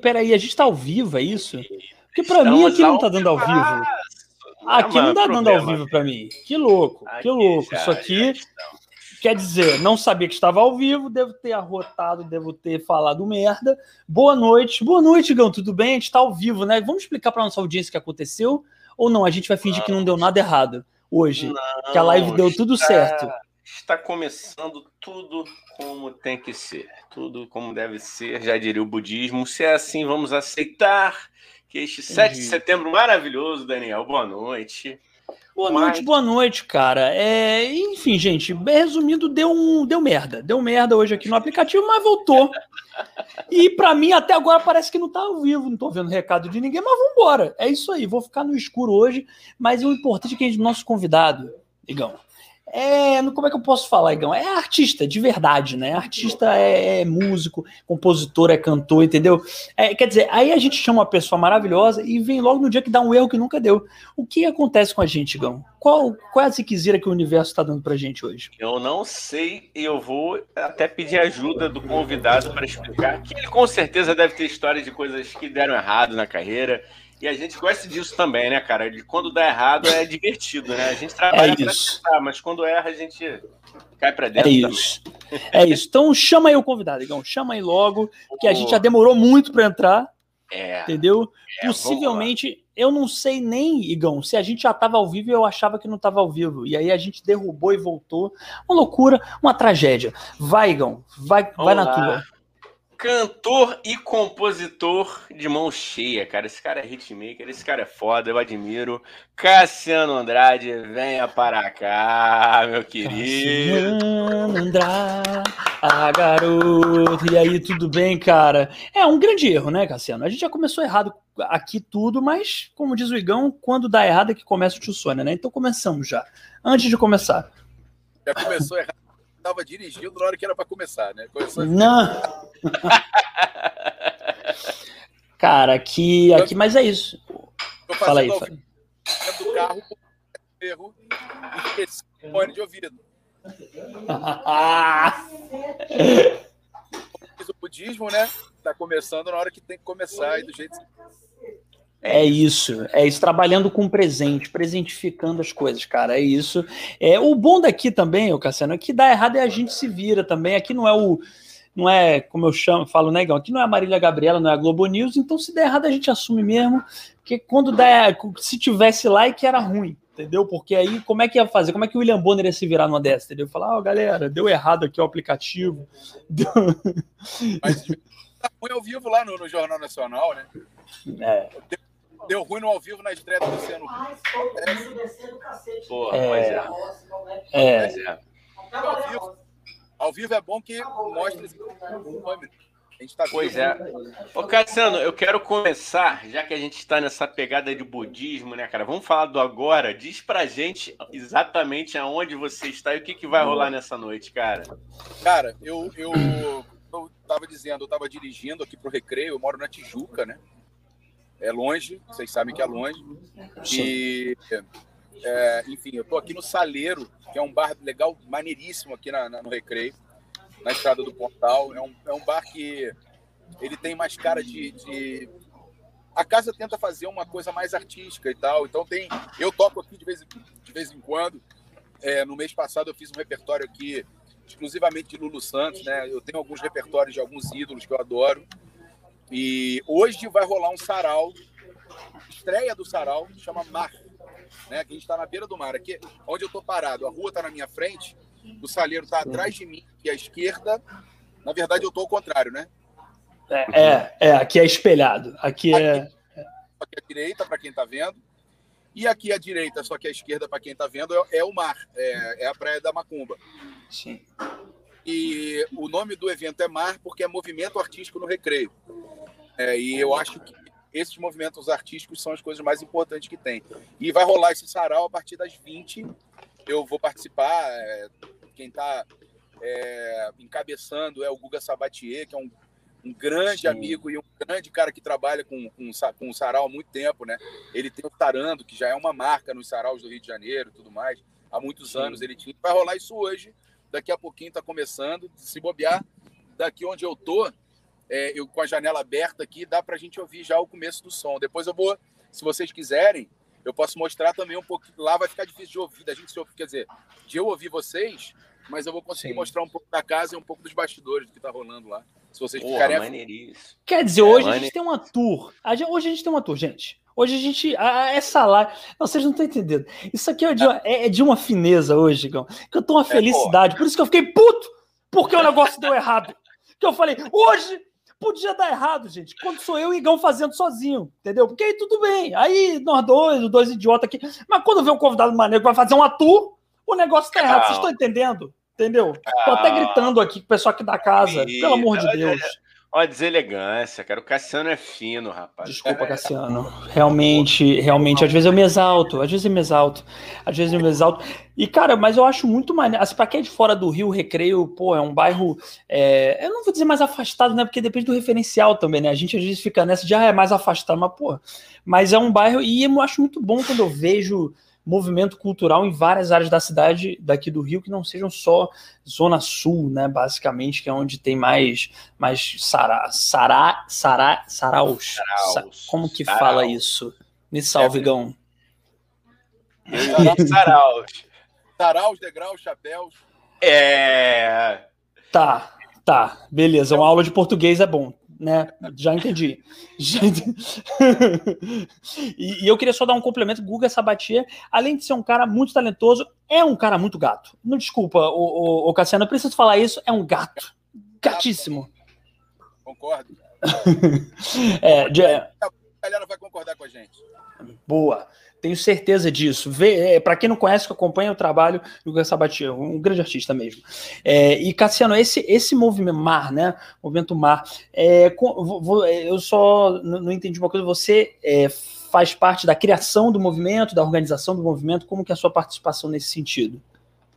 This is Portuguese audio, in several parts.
Peraí, a gente tá ao vivo, é isso? Porque pra mim aqui não tá dando ao vivo. Aqui não tá dando ao vivo pra mim. Que louco, que louco. Isso aqui quer dizer, não sabia que estava ao vivo, devo ter arrotado, devo ter falado merda. Boa noite. Boa noite, Gão, tudo bem? A gente tá ao vivo, né? Vamos explicar pra nossa audiência o que aconteceu? Ou não? A gente vai fingir que não deu nada errado hoje. Não, que a live deu tudo certo. Está começando tudo como tem que ser, tudo como deve ser, já diria o budismo. Se é assim, vamos aceitar que este 7 de setembro maravilhoso, Daniel, boa noite. Boa Mas- noite, boa noite, cara. É, enfim, gente, resumindo, deu um, deu merda. Deu merda hoje aqui no aplicativo, mas voltou. E pra mim até agora parece que não tá ao vivo, não tô vendo recado de ninguém, mas vambora. É isso aí, vou ficar no escuro hoje, mas o importante é que a gente, nosso convidado, Igão, é, como é que eu posso falar, Igão? É artista, de verdade, né? Artista é, é músico, compositor, é cantor, entendeu? É, quer dizer, aí a gente chama uma pessoa maravilhosa e vem logo no dia que dá um erro que nunca deu. O que acontece com a gente, Igão? Qual, qual é a ziquezira que o universo está dando pra gente hoje? Eu não sei e eu vou até pedir ajuda do convidado para explicar que ele com certeza deve ter história de coisas que deram errado na carreira. E a gente gosta disso também, né, cara? De quando dá errado é divertido, né? A gente trabalha É pra isso. tentar, mas quando erra a gente cai pra É dentro também. isso. É isso. Então chama aí o convidado, Igão. Chama aí logo, que a gente já demorou muito pra entrar, É, entendeu? é. Possivelmente, eu não sei nem, Igão, se a gente já estava ao vivo e eu achava que não estava ao vivo. E aí a gente derrubou e voltou. Uma loucura, uma tragédia. Vai, Igão. Vai, vai na lá. tua. Cantor e compositor de mão cheia, cara. Esse cara é hitmaker, esse cara é foda, eu admiro. Cassiano Andrade, venha para cá, meu querido. Cassiano Andrade, ah, garoto. E aí, tudo bem, cara? É um grande erro, né, Cassiano? A gente já começou errado aqui tudo, mas, como diz o Igão, quando dá errado é que começa o tio Sônia, né? Então começamos já. Antes de começar. Já começou errado. Tava dirigindo na hora que era para começar, né? Começou Não. Cara, aqui, aqui, mas é isso. Fala aí, fala. dentro do carro, erro, e esqueci o fone de ouvido. O budismo, né? Tá começando na hora que tem que começar e do jeito É isso, é isso, trabalhando com presente, presentificando as coisas, cara, é isso. É, o bom daqui também, o Cassiano, é que dá errado e a gente se vira também. Aqui não é o, não é, como eu chamo, falo, né, Igão? Aqui não é a Marília Gabriela, não é a Globo News, então se der errado a gente assume mesmo, porque quando der, se tivesse like era ruim, entendeu? Porque aí como é que ia fazer? Como é que o William Bonner ia se virar numa dessa, entendeu? Falar, ó, galera, deu errado aqui o aplicativo. Mas tá ruim ao vivo lá no, no Jornal Nacional, né? É, Deu ruim no ao vivo na estreia do Luciano. Pô, É. pois é. é, Pois é. Ao vivo, ao vivo é bom que mostra câmera. A gente tá Pois é. Ô, Cassiano, eu quero começar, já que a gente está nessa pegada de budismo, né, cara? Vamos falar do agora. Diz pra gente exatamente aonde você está e o que, que vai rolar nessa noite, cara. Cara, eu, eu, eu tava dizendo, eu tava dirigindo aqui pro Recreio, eu moro na Tijuca, né? É longe, vocês sabem que é longe. E, é, enfim, eu tô aqui no Saleiro, que é um bar legal, maneiríssimo aqui na, na- no Recreio, na estrada do Portal. É um, é um bar que ele tem mais cara de, de- A casa tenta fazer uma coisa mais artística e tal. Então tem. Eu toco aqui de vez, em- de vez em quando. É, no mês passado eu fiz um repertório aqui exclusivamente de Lulu Santos, né? Eu tenho alguns repertórios de alguns ídolos que eu adoro. E hoje vai rolar um sarau, estreia do sarau, chama Mar, né? Que a gente está na beira do mar. Aqui, onde eu tô parado, a rua está na minha frente, o saleiro está atrás de mim e à esquerda. Na verdade, eu tô ao contrário, né? é, é, é, aqui é espelhado. Aqui é. Só que à direita, para quem está vendo. E aqui à direita, só que à esquerda, para quem está vendo, é, é o mar, é, é a Praia da Macumba. Sim. E o nome do evento é MAR porque é movimento artístico no recreio. É, e eu acho que esses movimentos artísticos são as coisas mais importantes que tem. E vai rolar esse sarau a partir das 20. Eu vou participar. é, quem está encabeçando é o Guga Sabatier, que é um, um grande Sim. amigo e um grande cara que trabalha com, com, com o sarau há muito tempo. Né? Ele tem o Tarando, que já é uma marca nos saraus do Rio de Janeiro e tudo mais. Há muitos Sim. anos ele tinha. Vai rolar isso hoje daqui a pouquinho está começando. Se bobear, daqui onde eu tô, é, eu com a janela aberta aqui, dá para a gente ouvir já o começo do som. Depois eu vou, se vocês quiserem, eu posso mostrar também um pouco. Lá vai ficar difícil de ouvir, da gente se ouvir, quer dizer, de eu ouvir vocês, mas eu vou conseguir Sim. mostrar um pouco da casa e um pouco dos bastidores do que está rolando lá. Se vocês Porra, ficarem. Quer dizer, hoje é, a gente tem uma tour. Hoje a gente tem uma tour, gente. Hoje a gente. essa live. Não, vocês não estão entendendo. Isso aqui é de, uma, é, é de uma fineza hoje, Gão. Que eu tô uma é, felicidade. É, por isso que eu fiquei puto, porque o negócio deu errado. Que eu falei, hoje podia dar errado, gente. Quando sou eu e Igão fazendo sozinho, entendeu? Porque aí tudo bem. Aí nós dois, os dois idiotas aqui. Mas quando vem um convidado maneiro que vai fazer um tour, o negócio tá errado. Vocês estão entendendo? Entendeu? Tô até gritando aqui com o pessoal aqui da casa. Pelo amor de Deus. Olha, deselegância, cara. O Cassiano é fino, rapaz. Desculpa, Cassiano. Realmente, realmente, às vezes eu me exalto, às vezes eu me exalto, às vezes eu me exalto. E, cara, mas eu acho muito maneiro. Assim, pra quem é de fora do Rio, Recreio, pô, é um bairro. É... Eu não vou dizer mais afastado, né? Porque depende do referencial também, né? A gente às vezes fica nessa de, ah, é mais afastado, mas, pô. Mas é um bairro, e eu acho muito bom quando eu vejo movimento cultural em várias áreas da cidade daqui do Rio que não sejam só zona sul, né, basicamente, que é onde tem mais mais sará, sará, sará, saraus. saraus. Como que saraus. fala isso? Me salve, é. Gão. Saraus. Saraus, degraus, chapéus. É. Tá, tá, beleza. Uma aula de português é bom né? Já entendi. Já entendi. e, e, eu queria só dar um complemento. Guga Sabatia, além de ser um cara muito talentoso, é um cara muito gato. Não desculpa, o, o, o Cassiano, eu preciso falar isso. É um gato. Gatíssimo. Concordo. é, de... A galera vai concordar com a gente. Boa. Tenho certeza disso. É, Para quem não conhece, que acompanha o trabalho do Gus Sabatia, um grande artista mesmo. É, e, Cassiano, esse, esse movimento mar, né? Movimento mar, é, eu só não entendi uma coisa. Você é, faz parte da criação do movimento, da organização do movimento. Como que é a sua participação nesse sentido?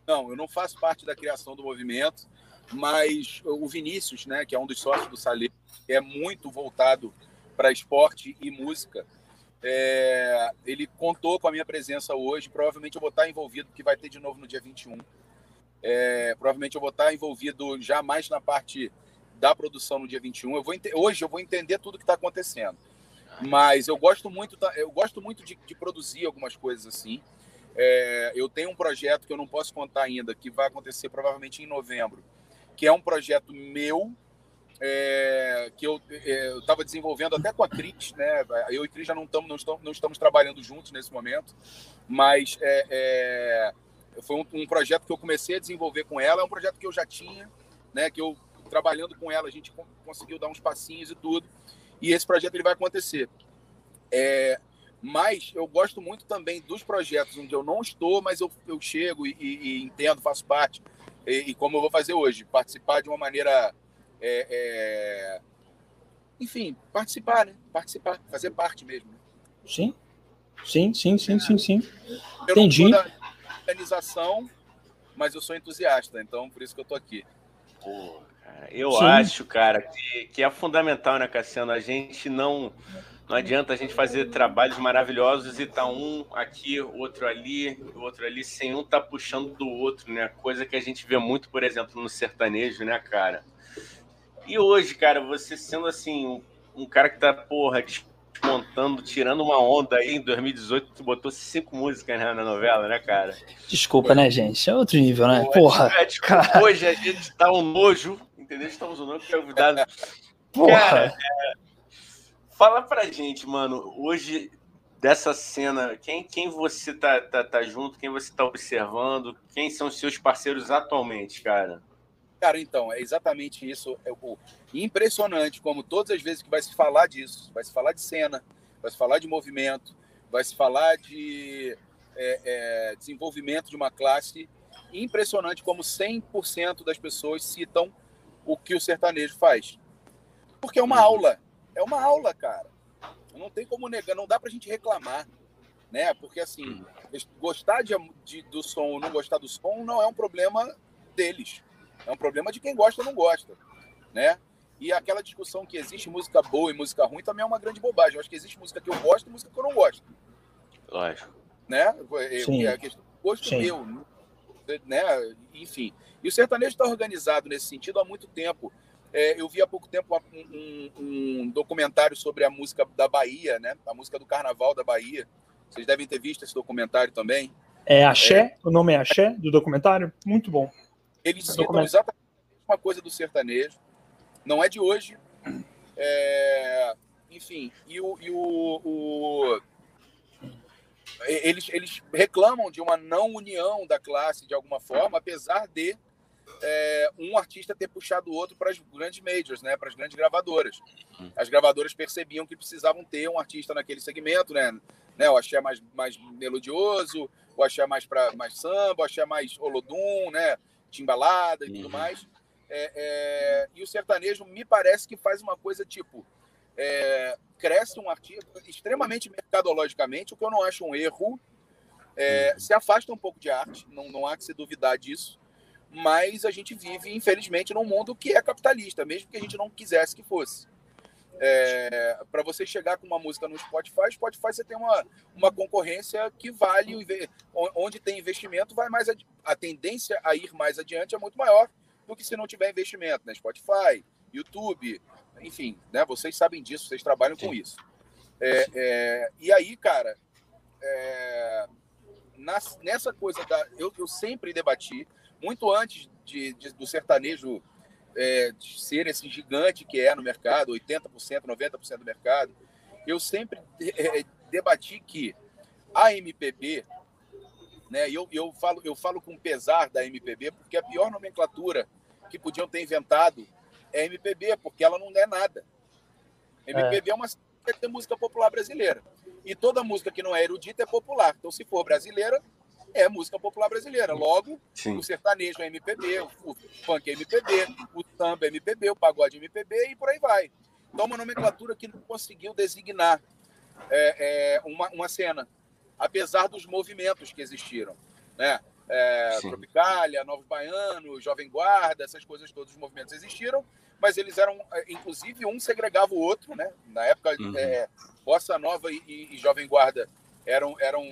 Não, eu não faço parte da criação do movimento, mas o Vinícius, né, que é um dos sócios do Salê, é muito voltado para esporte e música é, ele contou com a minha presença hoje. Provavelmente eu vou estar envolvido, porque vai ter de novo no dia 21. É, provavelmente eu vou estar envolvido já mais na parte da produção no dia 21. Eu vou hoje eu vou entender tudo que está acontecendo. Mas eu gosto muito, eu gosto muito de, de produzir algumas coisas assim. É, eu tenho um projeto que eu não posso contar ainda, que vai acontecer provavelmente em novembro, que é um projeto meu é, que eu é, estava desenvolvendo até com a Cris, né? Eu e Cris já não estamos não estamos, não estamos trabalhando juntos nesse momento, mas é, é, foi um, um, projeto que eu comecei a desenvolver com ela. É um projeto que eu já tinha, né? Que eu trabalhando com ela a gente conseguiu dar uns passinhos e tudo. E esse projeto ele vai acontecer. É, mas eu gosto muito também dos projetos onde eu não estou, mas eu, eu chego e, e, e entendo, faço parte. E, e como eu vou fazer hoje, participar de uma maneira é, é... enfim, participar, né? Participar, fazer parte mesmo. Né? Sim, sim, sim, sim, sim, sim. Eu Entendi. Não organização, mas eu sou entusiasta, então por isso que eu tô aqui. Pô, cara, eu sim. acho, cara, que, que é fundamental, né, Cassiano? A gente não não adianta a gente fazer trabalhos maravilhosos e tá um aqui, outro ali, outro ali, sem um tá puxando do outro, né? Coisa que a gente vê muito, por exemplo, no sertanejo, né, cara? E hoje, cara, você sendo assim, um, um cara que tá, porra, desmontando, tirando uma onda aí em 2018, tu botou cinco músicas né, na novela, né, cara? Desculpa, né, gente? É outro nível, né? Porra. É, desculpa, hoje a gente tá um nojo, entendeu? Estamos um nojo, convidado. Porra. Cara, é, fala pra gente, mano, hoje dessa cena, quem, quem você tá, tá, tá junto, quem você tá observando, quem são os seus parceiros atualmente, cara? Cara, então, é exatamente isso. É o impressionante como todas as vezes que vai se falar disso, vai se falar de cena, vai se falar de movimento, vai se falar de é, é, desenvolvimento de uma classe, impressionante como 100% das pessoas citam o que o sertanejo faz. Porque é uma uhum. aula, é uma aula, cara. Não tem como negar, não dá pra gente reclamar, né? Porque assim, uhum. gostar de, de, do som ou não gostar do som não é um problema deles é um problema de quem gosta ou não gosta, né? E aquela discussão que existe música boa e música ruim também é uma grande bobagem. Eu acho que existe música que eu gosto e música que eu não gosto. Lógico. Né? Sim. É a questão do gosto Sim. meu, né? Enfim. E o sertanejo está organizado nesse sentido há muito tempo. É, eu vi há pouco tempo um, um, um, documentário sobre a música da Bahia, né? A música do Carnaval da Bahia. Vocês devem ter visto esse documentário também. É Axé, é. o nome é Axé do documentário? Muito bom. Eles citam exatamente uma coisa do sertanejo. Não é de hoje. É... Enfim, e o, e o, o... Eles, eles reclamam de uma não união da classe de alguma forma, apesar de é, um artista ter puxado o outro para as grandes majors, né, para as grandes gravadoras. As gravadoras percebiam que precisavam ter um artista naquele segmento, né? né o axé mais, mais melodioso, o axé mais para mais samba, o axé mais olodum, né, timbalada e tudo uhum. mais. É, é, e o sertanejo me parece que faz uma coisa tipo é, cresce um artista extremamente mercadologicamente, o que eu não acho um erro. É, uhum. se afasta um pouco de arte, não, não há que se duvidar disso mas a gente vive, infelizmente, num mundo que é capitalista, mesmo que a gente não quisesse que fosse. É, para você chegar com uma música no Spotify, Spotify você tem uma, uma concorrência que vale, onde tem investimento, vai mais a tendência a ir mais adiante é muito maior do que se não tiver investimento, né? Spotify, YouTube, enfim, né? Vocês sabem disso, vocês trabalham com isso. É, é, e aí, cara, é, nessa coisa da. Eu, eu sempre debati, muito antes de, de do sertanejo é, de ser esse gigante que é no mercado, 80%, 90% do mercado, eu sempre é, debati que a MPB, né, eu, eu, falo, eu falo com pesar da MPB, porque a pior nomenclatura que podiam ter inventado é MPB, porque ela não é nada. MPB é, é uma é música popular brasileira. E toda música que não é erudita é popular. Então, se for brasileira, é música popular brasileira. Logo, Sim. o sertanejo é MPB, o funk é MPB, o samba é MPB, o pagode é MPB e por aí vai. Então, uma nomenclatura que não conseguiu designar é, é, uma, uma cena, apesar dos movimentos que existiram. Né? É, Tropicália, Novo Baiano, Jovem Guarda, essas coisas, todos os movimentos existiram, mas eles eram, é, inclusive, um segregava o outro, né? Na época, uhum. é, Bossa Nova e, e Jovem Guarda eram, eram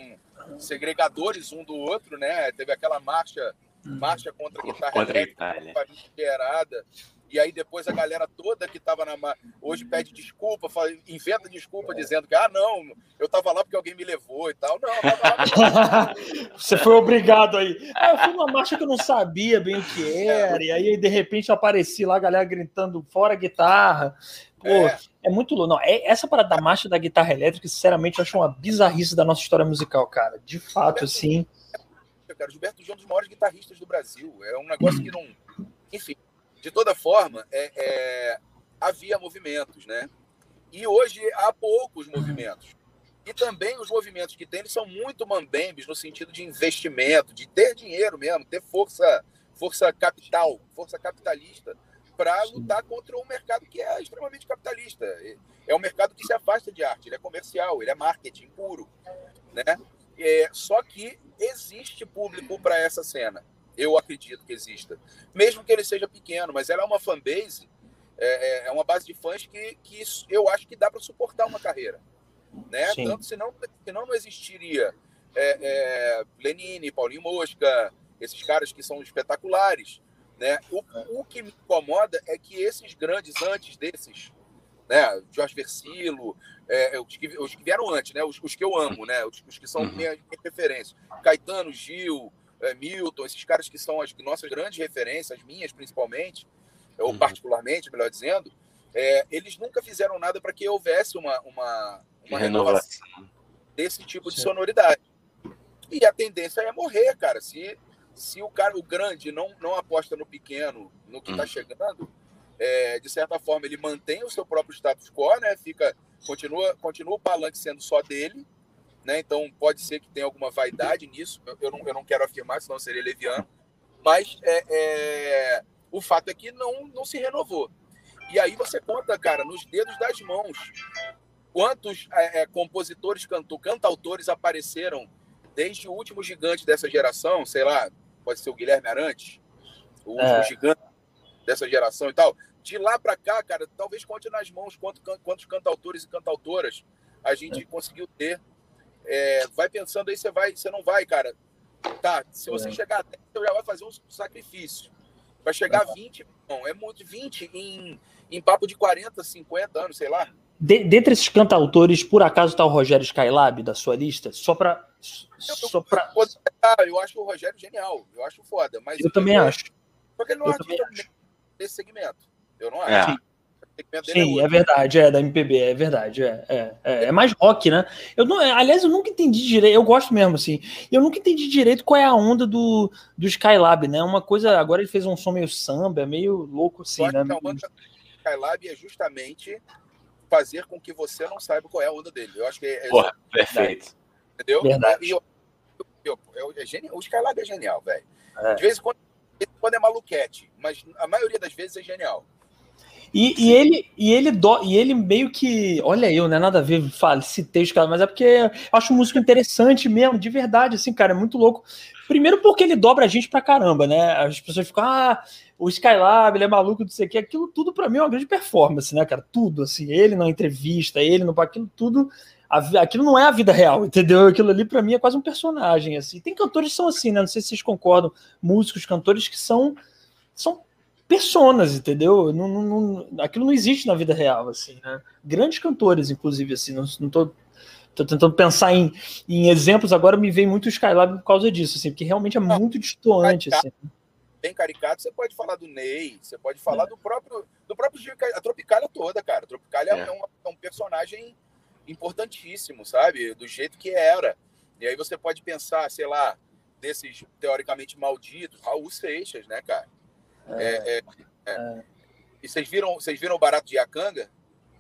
segregadores um do outro, né? Teve aquela marcha, uhum. marcha contra a guitarra contra elétrica, gerada. E aí depois a galera toda que estava na hoje pede desculpa, fala, inventa desculpa dizendo que ah não, eu estava lá porque alguém me levou e tal. Não, lá, Você foi obrigado aí. Ah, eu fui numa marcha que eu não sabia bem o que era, e aí de repente eu apareci lá, a galera gritando fora a guitarra. Pô, é, é muito louco. Não, é, essa parada da marcha da guitarra elétrica, sinceramente, eu acho uma bizarrice da nossa história musical, cara. De fato, assim. Cara, Gilberto Gil é um dos maiores guitarristas do Brasil. É um negócio que não. Enfim, de toda forma, é, é... havia movimentos, né? E hoje há poucos movimentos. E também os movimentos que tem são muito mambembes no sentido de investimento, de ter dinheiro mesmo, ter força, força capital, força capitalista para lutar contra um mercado que é extremamente capitalista. É um mercado que se afasta de arte, ele é comercial, ele é marketing puro. Né? É, só que existe público para essa cena. Eu acredito que exista. Mesmo que ele seja pequeno, mas ela é uma fanbase, é, é, é uma base de fãs que, que eu acho que dá para suportar uma carreira. Né? Tanto senão, senão não existiria é, é, Lenine, Paulinho Mosca, esses caras que são espetaculares. Né? O, o que me incomoda é que esses grandes antes desses, né? Jorge Versilo, é, os, que, os que vieram antes, né? Os, os que eu amo, né? Os, os que são uhum. minha, minha referência. Caetano, Gil, é, Milton, esses caras que são as nossas grandes referências, as minhas principalmente, ou uhum. particularmente, melhor dizendo, é, eles nunca fizeram nada para que houvesse uma, uma, uma renovação desse tipo de sonoridade. E a tendência é morrer, cara. Se se o cara, o grande, não, não aposta no pequeno, no que está hum. chegando, é, de certa forma ele mantém o seu próprio status quo, né? Fica, continua, continua o palanque sendo só dele, né? Então pode ser que tenha alguma vaidade nisso. Eu, eu não, eu não quero afirmar, senão seria leviano. Mas é, é, o fato é que não, não se renovou. E aí você conta, cara, nos dedos das mãos, quantos é, é compositores, canto, cantautores apareceram desde o último gigante dessa geração, sei lá, pode ser o Guilherme Arantes, o último é. gigante dessa geração e tal. De lá para cá, cara, talvez conte nas mãos quantos, quantos cantautores e cantautoras a gente conseguiu ter. É, vai pensando aí, você vai, você não vai, cara. Tá, se você é. chegar até, você já vai fazer um sacrifício. Para chegar a 20, não, é muito 20 em, em papo de 40, 50 anos, sei lá. De, dentre esses cantautores, por acaso está o Rogério Skylab da sua lista? Só para. Só pra... Eu, eu acho o Rogério genial, eu acho foda. Mas eu, também acho. Porque ele não é desse segmento. Eu não acho. É. Sim, é, é, verdade, é da MPB, é verdade, é, é, é, é, mais rock, né? Eu não, aliás, eu nunca entendi direito, eu gosto mesmo, assim, eu nunca entendi direito qual é a onda do, do Skylab, né? Uma coisa, agora ele fez um som meio samba, meio louco, assim, né? A onda do Skylab é justamente fazer com que você não saiba qual é a onda dele. Eu acho que é. Porra, perfeito. Entendeu? Verdade. Eu, eu, eu, é genial, o Skylab é genial, velho. De vez em quando, quando é maluquete, mas a maioria das vezes é genial. E, e, ele, e, ele do, e ele meio que. Olha, eu, né? Nada a ver, fale, citei os caras, mas é porque eu acho músico interessante mesmo, de verdade, assim, cara, é muito louco. Primeiro porque ele dobra a gente pra caramba, né? As pessoas ficam, ah, o Skylab, ele é maluco, não sei o que. Aquilo tudo pra mim é uma grande performance, né, cara? Tudo, assim, ele na entrevista, ele no. Aquilo tudo. Aquilo não é a vida real, entendeu? Aquilo ali para mim é quase um personagem, assim. Tem cantores que são assim, né? Não sei se vocês concordam, músicos, cantores que são são personas, entendeu? Não, não, não, aquilo não existe na vida real, assim, né? Grandes cantores, inclusive, assim, não, não tô, tô tentando pensar em, em exemplos, agora me vem muito o Skylab por causa disso, assim, porque realmente é muito distoante, assim. Bem caricato, você pode falar do Ney, você pode falar é. do próprio do próprio Gil, a Tropicália toda, cara. A Tropicália é, é, um, é um personagem importantíssimo, sabe? Do jeito que era. E aí você pode pensar, sei lá, desses teoricamente malditos, Raul Seixas, né, cara? É, é, é, é. E vocês viram, vocês viram o barato de Iacanga?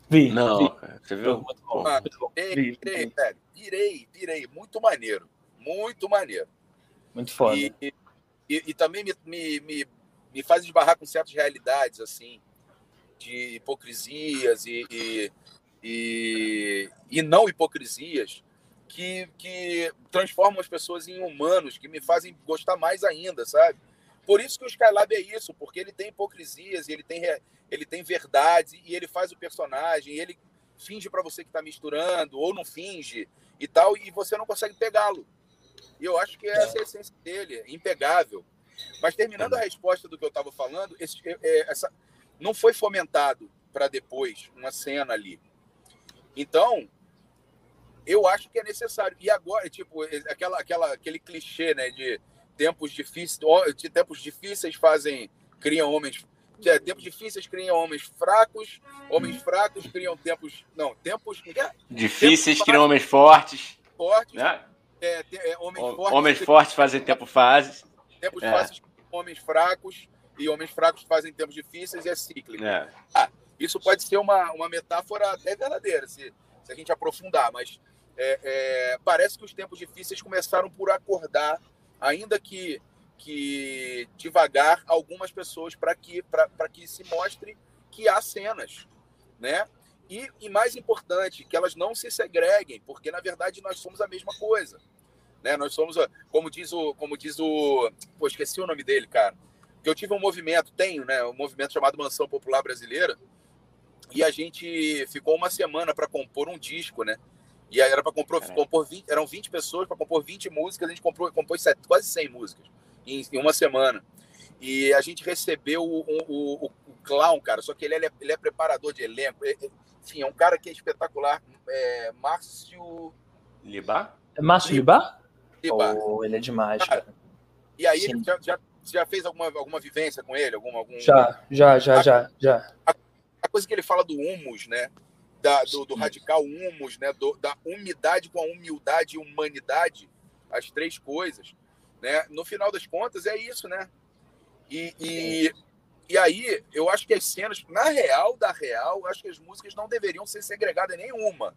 Vi. Não, vi. você viu? Muito bom. Ah, pirei, pirei, velho. Pirei, pirei. Muito maneiro. Muito maneiro. Muito foda. E, e, e também me, me, me, me, faz esbarrar com certas realidades, assim, de hipocrisias e, e, e, e não hipocrisias que, que transformam as pessoas em humanos, que me fazem gostar mais ainda, sabe? Por isso que o Skylab é isso, porque ele tem hipocrisias, ele tem, ele tem verdades, e ele faz o personagem, ele finge para você que está misturando, ou não finge, e tal, e você não consegue pegá-lo. E eu acho que essa é a essência dele, é impegável. Mas terminando a resposta do que eu estava falando, esse, é, é, essa, não foi fomentado para depois uma cena ali. Então, eu acho que é necessário. E agora, tipo, aquela, aquela, aquele clichê, né, de tempos difíceis, de tempos difíceis fazem criam homens é, tempos difíceis criam homens fracos, homens fracos criam tempos não tempos é? difíceis tempos criam homens fortes, fortes, né? é, é, homens fortes, homens fortes fazem tempo fases, tempos é. fáceis homens fracos e homens fracos fazem tempos difíceis e é cíclico. É. Ah, isso pode ser uma, uma metáfora até verdadeira se, se a gente aprofundar, mas é, parece que os tempos difíceis começaram por acordar ainda que, que devagar, algumas pessoas para que, que se mostre que há cenas, né? E, e mais importante, que elas não se segreguem, porque na verdade nós somos a mesma coisa. Né? Nós somos, como diz o, como diz o, pô, esqueci o nome dele, cara. Que eu tive um movimento, tenho, né, um movimento chamado Mansão Popular Brasileira, e a gente ficou uma semana para compor um disco, né? E aí era para compor, é. compor 20, eram 20 pessoas para compor 20 músicas, a gente comprou, compôs sete, quase 100 músicas em, em, uma semana. E a gente recebeu o, o, o, o Clown, cara, só que ele, ele, é, ele é preparador de elenco. É, enfim, é um cara que é espetacular. É Márcio. Libá? É Márcio Libá? Libá. Oh, ele é demais, cara. E aí, ele já, já, já, fez alguma, alguma vivência com ele? Algum, algum... Já, já, já, a, já, já. A, a coisa que ele fala do humus, né? Da, do, do, radical humus, né? Do, da umidade com a humildade e humanidade, as três coisas, né? No final das contas é isso, né? E, e, e aí eu acho que as cenas, na real da real, eu acho que as músicas não deveriam ser segregadas nenhuma,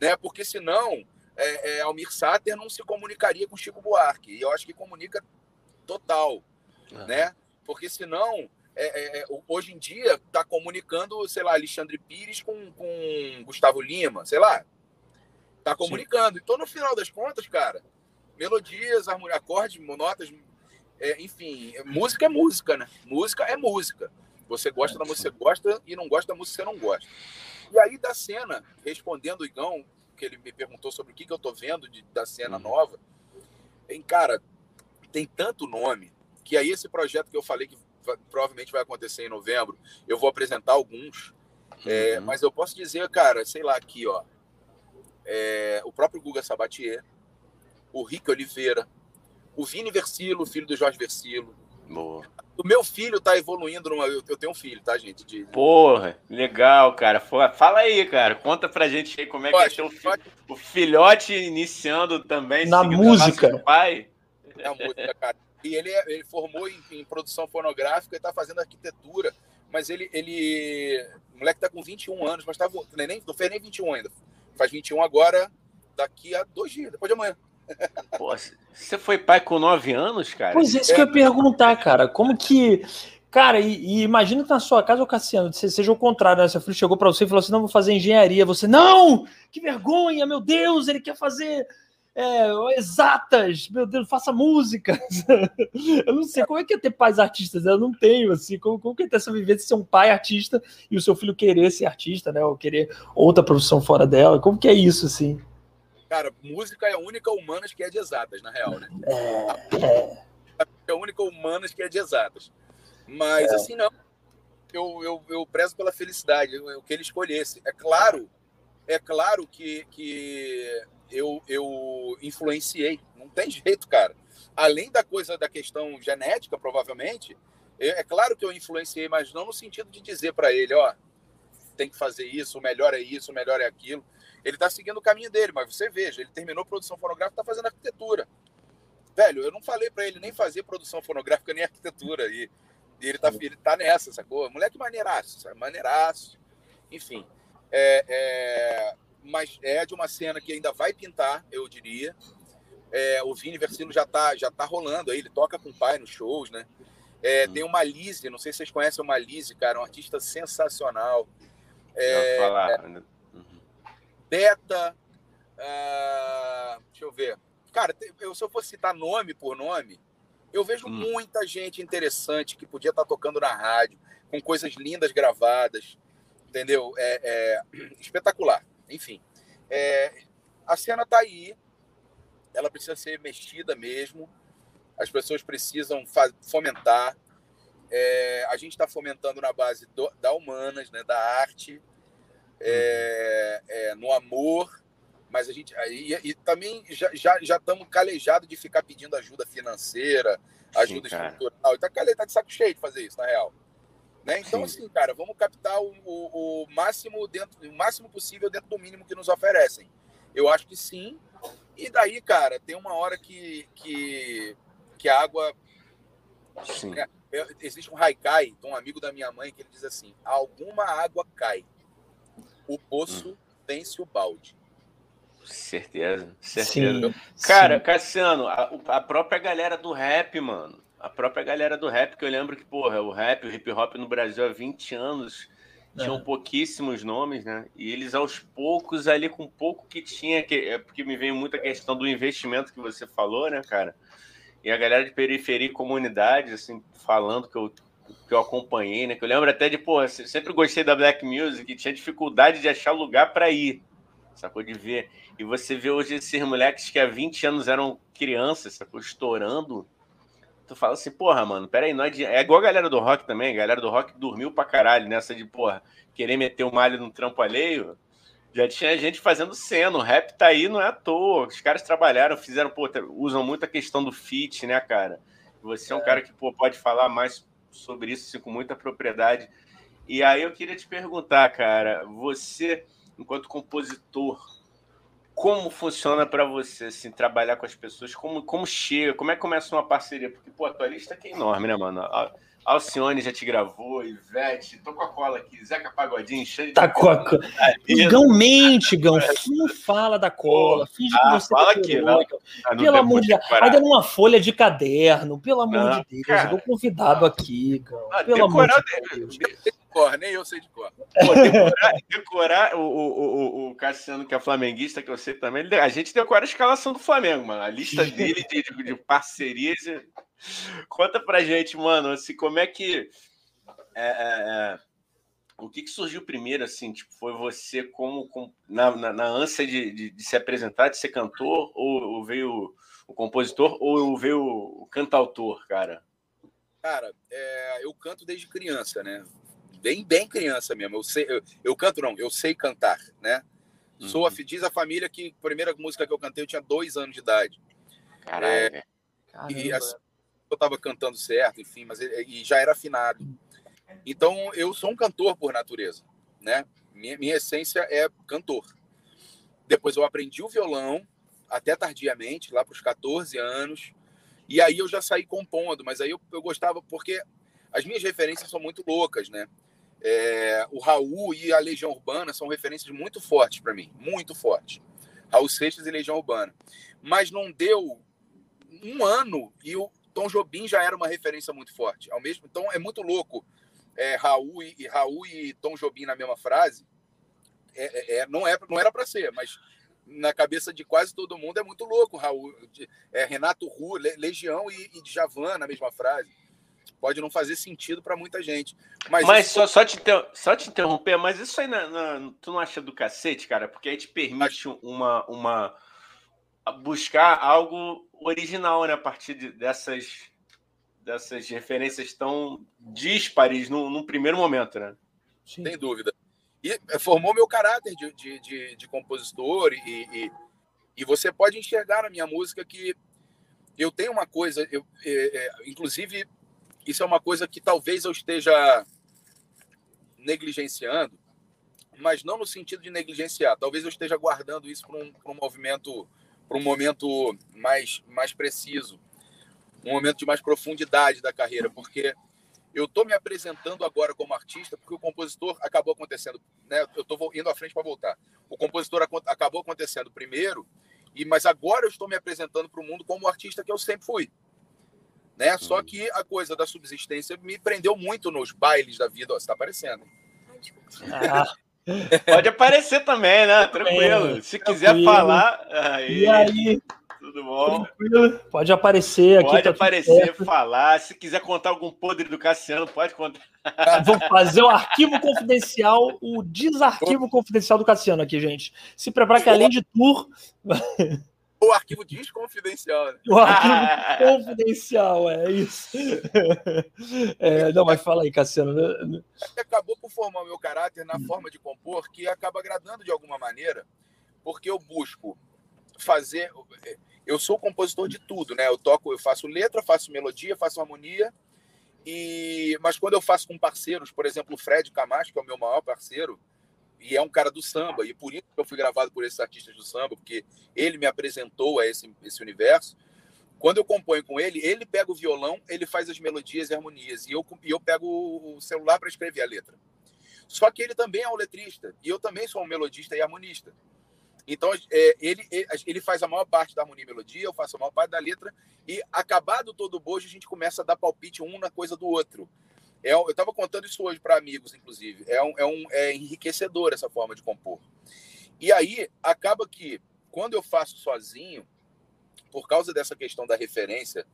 né? Porque senão é, é, Almir Sater não se comunicaria com Chico Buarque. E eu acho que comunica total, uhum. né? Porque senão é, é, é hoje em dia está comunicando, sei lá, Alexandre Pires com, com Gustavo Lima, sei lá. Está comunicando. Sim. Então, no final das contas, cara, melodias, acordes, notas, é, enfim, música é música, né? Música é música. Você gosta da música, você gosta, e não gosta da música, você não gosta. E aí, da cena, respondendo o Igão, que ele me perguntou sobre o que, que eu estou vendo de, da cena uhum. nova, em cara, tem tanto nome, que aí esse projeto que eu falei que provavelmente vai acontecer em novembro. Eu vou apresentar alguns. É, uhum. Mas eu posso dizer, cara, sei lá, aqui, ó. É, o próprio Guga Sabatier, o Rick Oliveira, o Vini Versilo, filho do Jorge Versilo. Boa. O meu filho tá evoluindo numa. Eu tenho um filho, tá, gente? De... Porra, legal, cara. Fala aí, cara. Conta pra gente aí como é pode, que é o, fi... o filhote iniciando também. Na música. Pai. Na música, cara. E ele, é, ele formou em, em produção fonográfica e tá fazendo arquitetura. Mas ele. ele... O moleque tá com 21 anos, mas tá. Nem, não fez nem 21 ainda. Faz 21 agora, daqui a dois dias, depois de amanhã. Pô, você foi pai com 9 anos, cara? Pois é, isso que eu ia perguntar, cara. Como que. Cara, e, e imagina que na sua casa, o Cassiano, seja o contrário, né? Seu filho chegou para você e falou assim: não, vou fazer engenharia. Você, não! Que vergonha, meu Deus, ele quer fazer é, exatas, meu Deus, faça música. eu não sei como é que é ter pais artistas, eu não tenho, assim, como, como que é ter essa vivência de ser um pai artista e o seu filho querer ser artista, né, ou querer outra profissão fora dela, como que é isso, assim? Cara, música é a única humanas que é de exatas, na real, né? É, é. é a única humanas que é de exatas. Mas, é. assim, não. Eu, eu, eu prezo pela felicidade, o que ele escolhesse. É claro, é claro que, que eu, eu influenciei. Não tem jeito, cara. Além da coisa da questão genética, provavelmente, é, é claro que eu influenciei, mas não no sentido de dizer para ele, ó, tem que fazer isso, o melhor é isso, o melhor é aquilo. Ele está seguindo o caminho dele, mas você veja, ele terminou produção fonográfica, está fazendo arquitetura. Velho, eu não falei para ele nem fazer produção fonográfica nem arquitetura e, e ele, tá, ele tá nessa, sacou? Moleque maneiraço, maneiraço. Enfim, é, é, mas é de uma cena que ainda vai pintar, eu diria. É, o Vini Versilo já tá, já tá rolando aí, ele toca com o pai nos shows, né? É, hum. Tem uma Lise, não sei se vocês conhecem uma Lise, cara, um artista sensacional. É, falar. Uhum. Beta, uh, deixa eu ver. Cara, eu, se eu fosse citar nome por nome, eu vejo hum. muita gente interessante que podia estar tá tocando na rádio, com coisas lindas gravadas, entendeu? É, é espetacular. Enfim, é, a cena está aí, ela precisa ser mexida mesmo, as pessoas precisam fomentar. É, a gente está fomentando na base do, da humanas, né, da arte, é, é, no amor, mas a gente e, e também já já já estamos calejados de ficar pedindo ajuda financeira, ajuda Sim, estrutural. Está tá de saco cheio de fazer isso, na real. Né? Então, Sim. assim, cara, vamos captar o, o, o, máximo dentro, o máximo possível dentro do mínimo que nos oferecem. Eu acho que sim. E daí, cara, tem uma hora que, que, que a água. Sim. É, é existe um haikai, um amigo da minha mãe, que ele diz assim: alguma água cai, o poço hum. vence o balde. Certeza, certeza. Sim, cara, sim. Cassiano, a, a própria galera do rap, mano a própria galera do rap, que eu lembro que, porra, o rap, o hip hop no Brasil há 20 anos tinham é. pouquíssimos nomes, né? E eles aos poucos, ali com pouco que tinha, que, é porque me veio muita questão do investimento que você falou, né, cara? E a galera de periferia e comunidade, assim, falando que eu, que eu acompanhei, né? Que eu lembro até de, porra, sempre gostei da Black Music e tinha dificuldade de achar lugar para ir, sacou? De ver. E você vê hoje esses moleques que há 20 anos eram crianças, sacou? Estourando tu fala assim, porra, mano, peraí, não é, de... é igual a galera do rock também, a galera do rock dormiu pra caralho nessa de, porra, querer meter o malho no trampo alheio. Já tinha gente fazendo cena, o rap tá aí, não é à toa. Os caras trabalharam, fizeram, pô, usam muito a questão do fit, né, cara? Você é um é. cara que, pô, pode falar mais sobre isso assim, com muita propriedade. E aí eu queria te perguntar, cara, você, enquanto compositor, como funciona para você assim, trabalhar com as pessoas? Como, como chega? Como é que começa uma parceria? Porque, pô, a tua lista aqui é enorme, né, mano? A Alcione já te gravou, Ivete, tô com a cola aqui, Zeca Pagodinho, cheio tá de. com a cola. Gão mente, Gão. Não fala da cola. Finge ah, que você fala tá aqui, não, ah, não Pelo amor de Deus. Ainda numa folha de caderno, pelo amor não, de Deus. Cara, eu vou convidado aqui, Gão. Ah, pelo amor de Deus cor, nem eu sei de cor. Pô, decorar, decorar o, o, o, o, Cassiano, que é flamenguista, que eu sei também, a gente decora a escalação do Flamengo, mano. A lista dele de, de parcerias. Conta pra gente, mano, assim, como é que. É, é, é, o que, que, surgiu primeiro, assim? Tipo, foi você como, como na, na, na, ânsia de, de, de, se apresentar, de ser cantor, ou, ou veio o compositor, ou veio o cantautor, cara? Cara, é, eu canto desde criança, né? Bem, bem criança mesmo. Eu, sei, eu, eu canto, não, eu sei cantar, né? Uhum. Sou a Diz a família que a primeira música que eu cantei eu tinha dois anos de idade. Caralho. É, e assim, eu estava cantando certo, enfim, mas e já era afinado. Então eu sou um cantor por natureza, né? Minha, minha essência é cantor. Depois eu aprendi o violão até tardiamente, lá para os 14 anos. E aí eu já saí compondo, mas aí eu, eu gostava porque as minhas referências são muito loucas, né? É, o Raul e a Legião Urbana são referências muito fortes para mim, muito fortes. Raul Seixas e Legião Urbana. Mas não deu um ano e o Tom Jobim já era uma referência muito forte. Ao mesmo, então é muito louco. É, Raul e, Raul e Tom Jobim na mesma frase. É, é, é não, é, não era para ser, mas na cabeça de quase todo mundo é muito louco. Raul, é, Renato Ru, Legião e, e Djavan na mesma frase pode não fazer sentido para muita gente. Mas, mas isso... só, só, te só te interromper, mas isso aí na, na... tu não acha do cacete, cara? Porque aí te permite uma, uma buscar algo original, né? A partir de, dessas, dessas referências tão díspares num, num primeiro momento, né? Sim. Sem dúvida. E é, formou meu caráter de, de, de, de compositor e, e, e, você pode enxergar na minha música que eu tenho uma coisa, eu, é, é, inclusive isso é uma coisa que talvez eu esteja negligenciando, mas não no sentido de negligenciar. Talvez eu esteja guardando isso para um, um movimento, para um momento mais, mais preciso, um momento de mais profundidade da carreira, porque eu estou me apresentando agora como artista porque o compositor acabou acontecendo, né? Eu estou indo à frente para voltar. O compositor acabou acontecendo primeiro, e mas agora eu estou me apresentando para o mundo como o artista que eu sempre fui. Né? Só uhum. que a coisa da subsistência me prendeu muito nos bailes da vida. Ó, você tá aparecendo. Ah. Pode aparecer também, né? Tranquilo. Se quiser tranquilo. falar. Aí, e aí? Tudo bom? Tranquilo. Pode aparecer aqui. Pode tá aparecer, falar. Se quiser contar algum podre do Cassiano, pode contar. Vou fazer o arquivo confidencial, o desarquivo confidencial do Cassiano aqui, gente. Se prepara que além de tour. O arquivo desconfidencial. Né? O arquivo confidencial, é isso. É, não, mas fala aí, Cassiano. Né? Acabou por formar o meu caráter na forma de compor que acaba agradando de alguma maneira, porque eu busco fazer. Eu sou compositor de tudo, né? Eu toco, eu faço letra, faço melodia, faço harmonia. E mas quando eu faço com parceiros, por exemplo, o Fred Camacho, que é o meu maior parceiro, e é um cara do samba, e por isso que eu fui gravado por esses artistas do samba, porque ele me apresentou a esse, esse universo. Quando eu componho com ele, ele pega o violão, ele faz as melodias e harmonias, e eu, e eu pego o celular para escrever a letra. Só que ele também é um letrista, e eu também sou um melodista e harmonista. Então, é, ele, ele faz a maior parte da harmonia e melodia, eu faço a maior parte da letra, e acabado todo o bojo, a gente começa a dar palpite um na coisa do outro. É, eu estava contando isso hoje para amigos, inclusive. É, um, é, um, é enriquecedor essa forma de compor. E aí, acaba que, quando eu faço sozinho, por causa dessa questão da referência,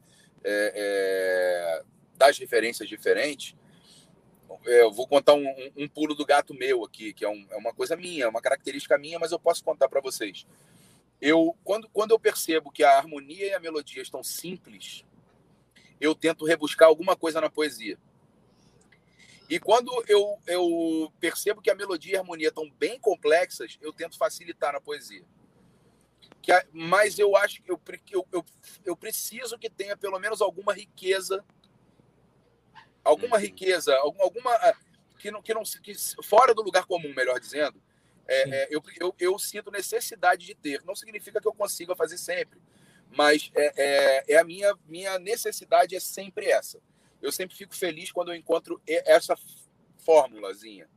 é, é, das referências diferentes, é, eu vou contar um, um, um, pulo do gato meu aqui, que é, um, é uma coisa minha, uma característica minha, mas eu posso contar para vocês. Eu, quando, quando eu percebo que a harmonia e a melodia estão simples, eu tento rebuscar alguma coisa na poesia. E quando eu, eu percebo que a melodia e a harmonia estão bem complexas, eu tento facilitar na poesia. Que a, mas eu acho que eu, eu, eu, eu preciso que tenha pelo menos alguma riqueza, alguma uhum. riqueza, alguma ah, que não, que não que fora do lugar comum, melhor dizendo, é, é, eu, eu, eu, sinto necessidade de ter. Não significa que eu consiga fazer sempre, mas é, é, é a minha, minha necessidade é sempre essa eu sempre fico feliz quando eu encontro essa fórmulazinha.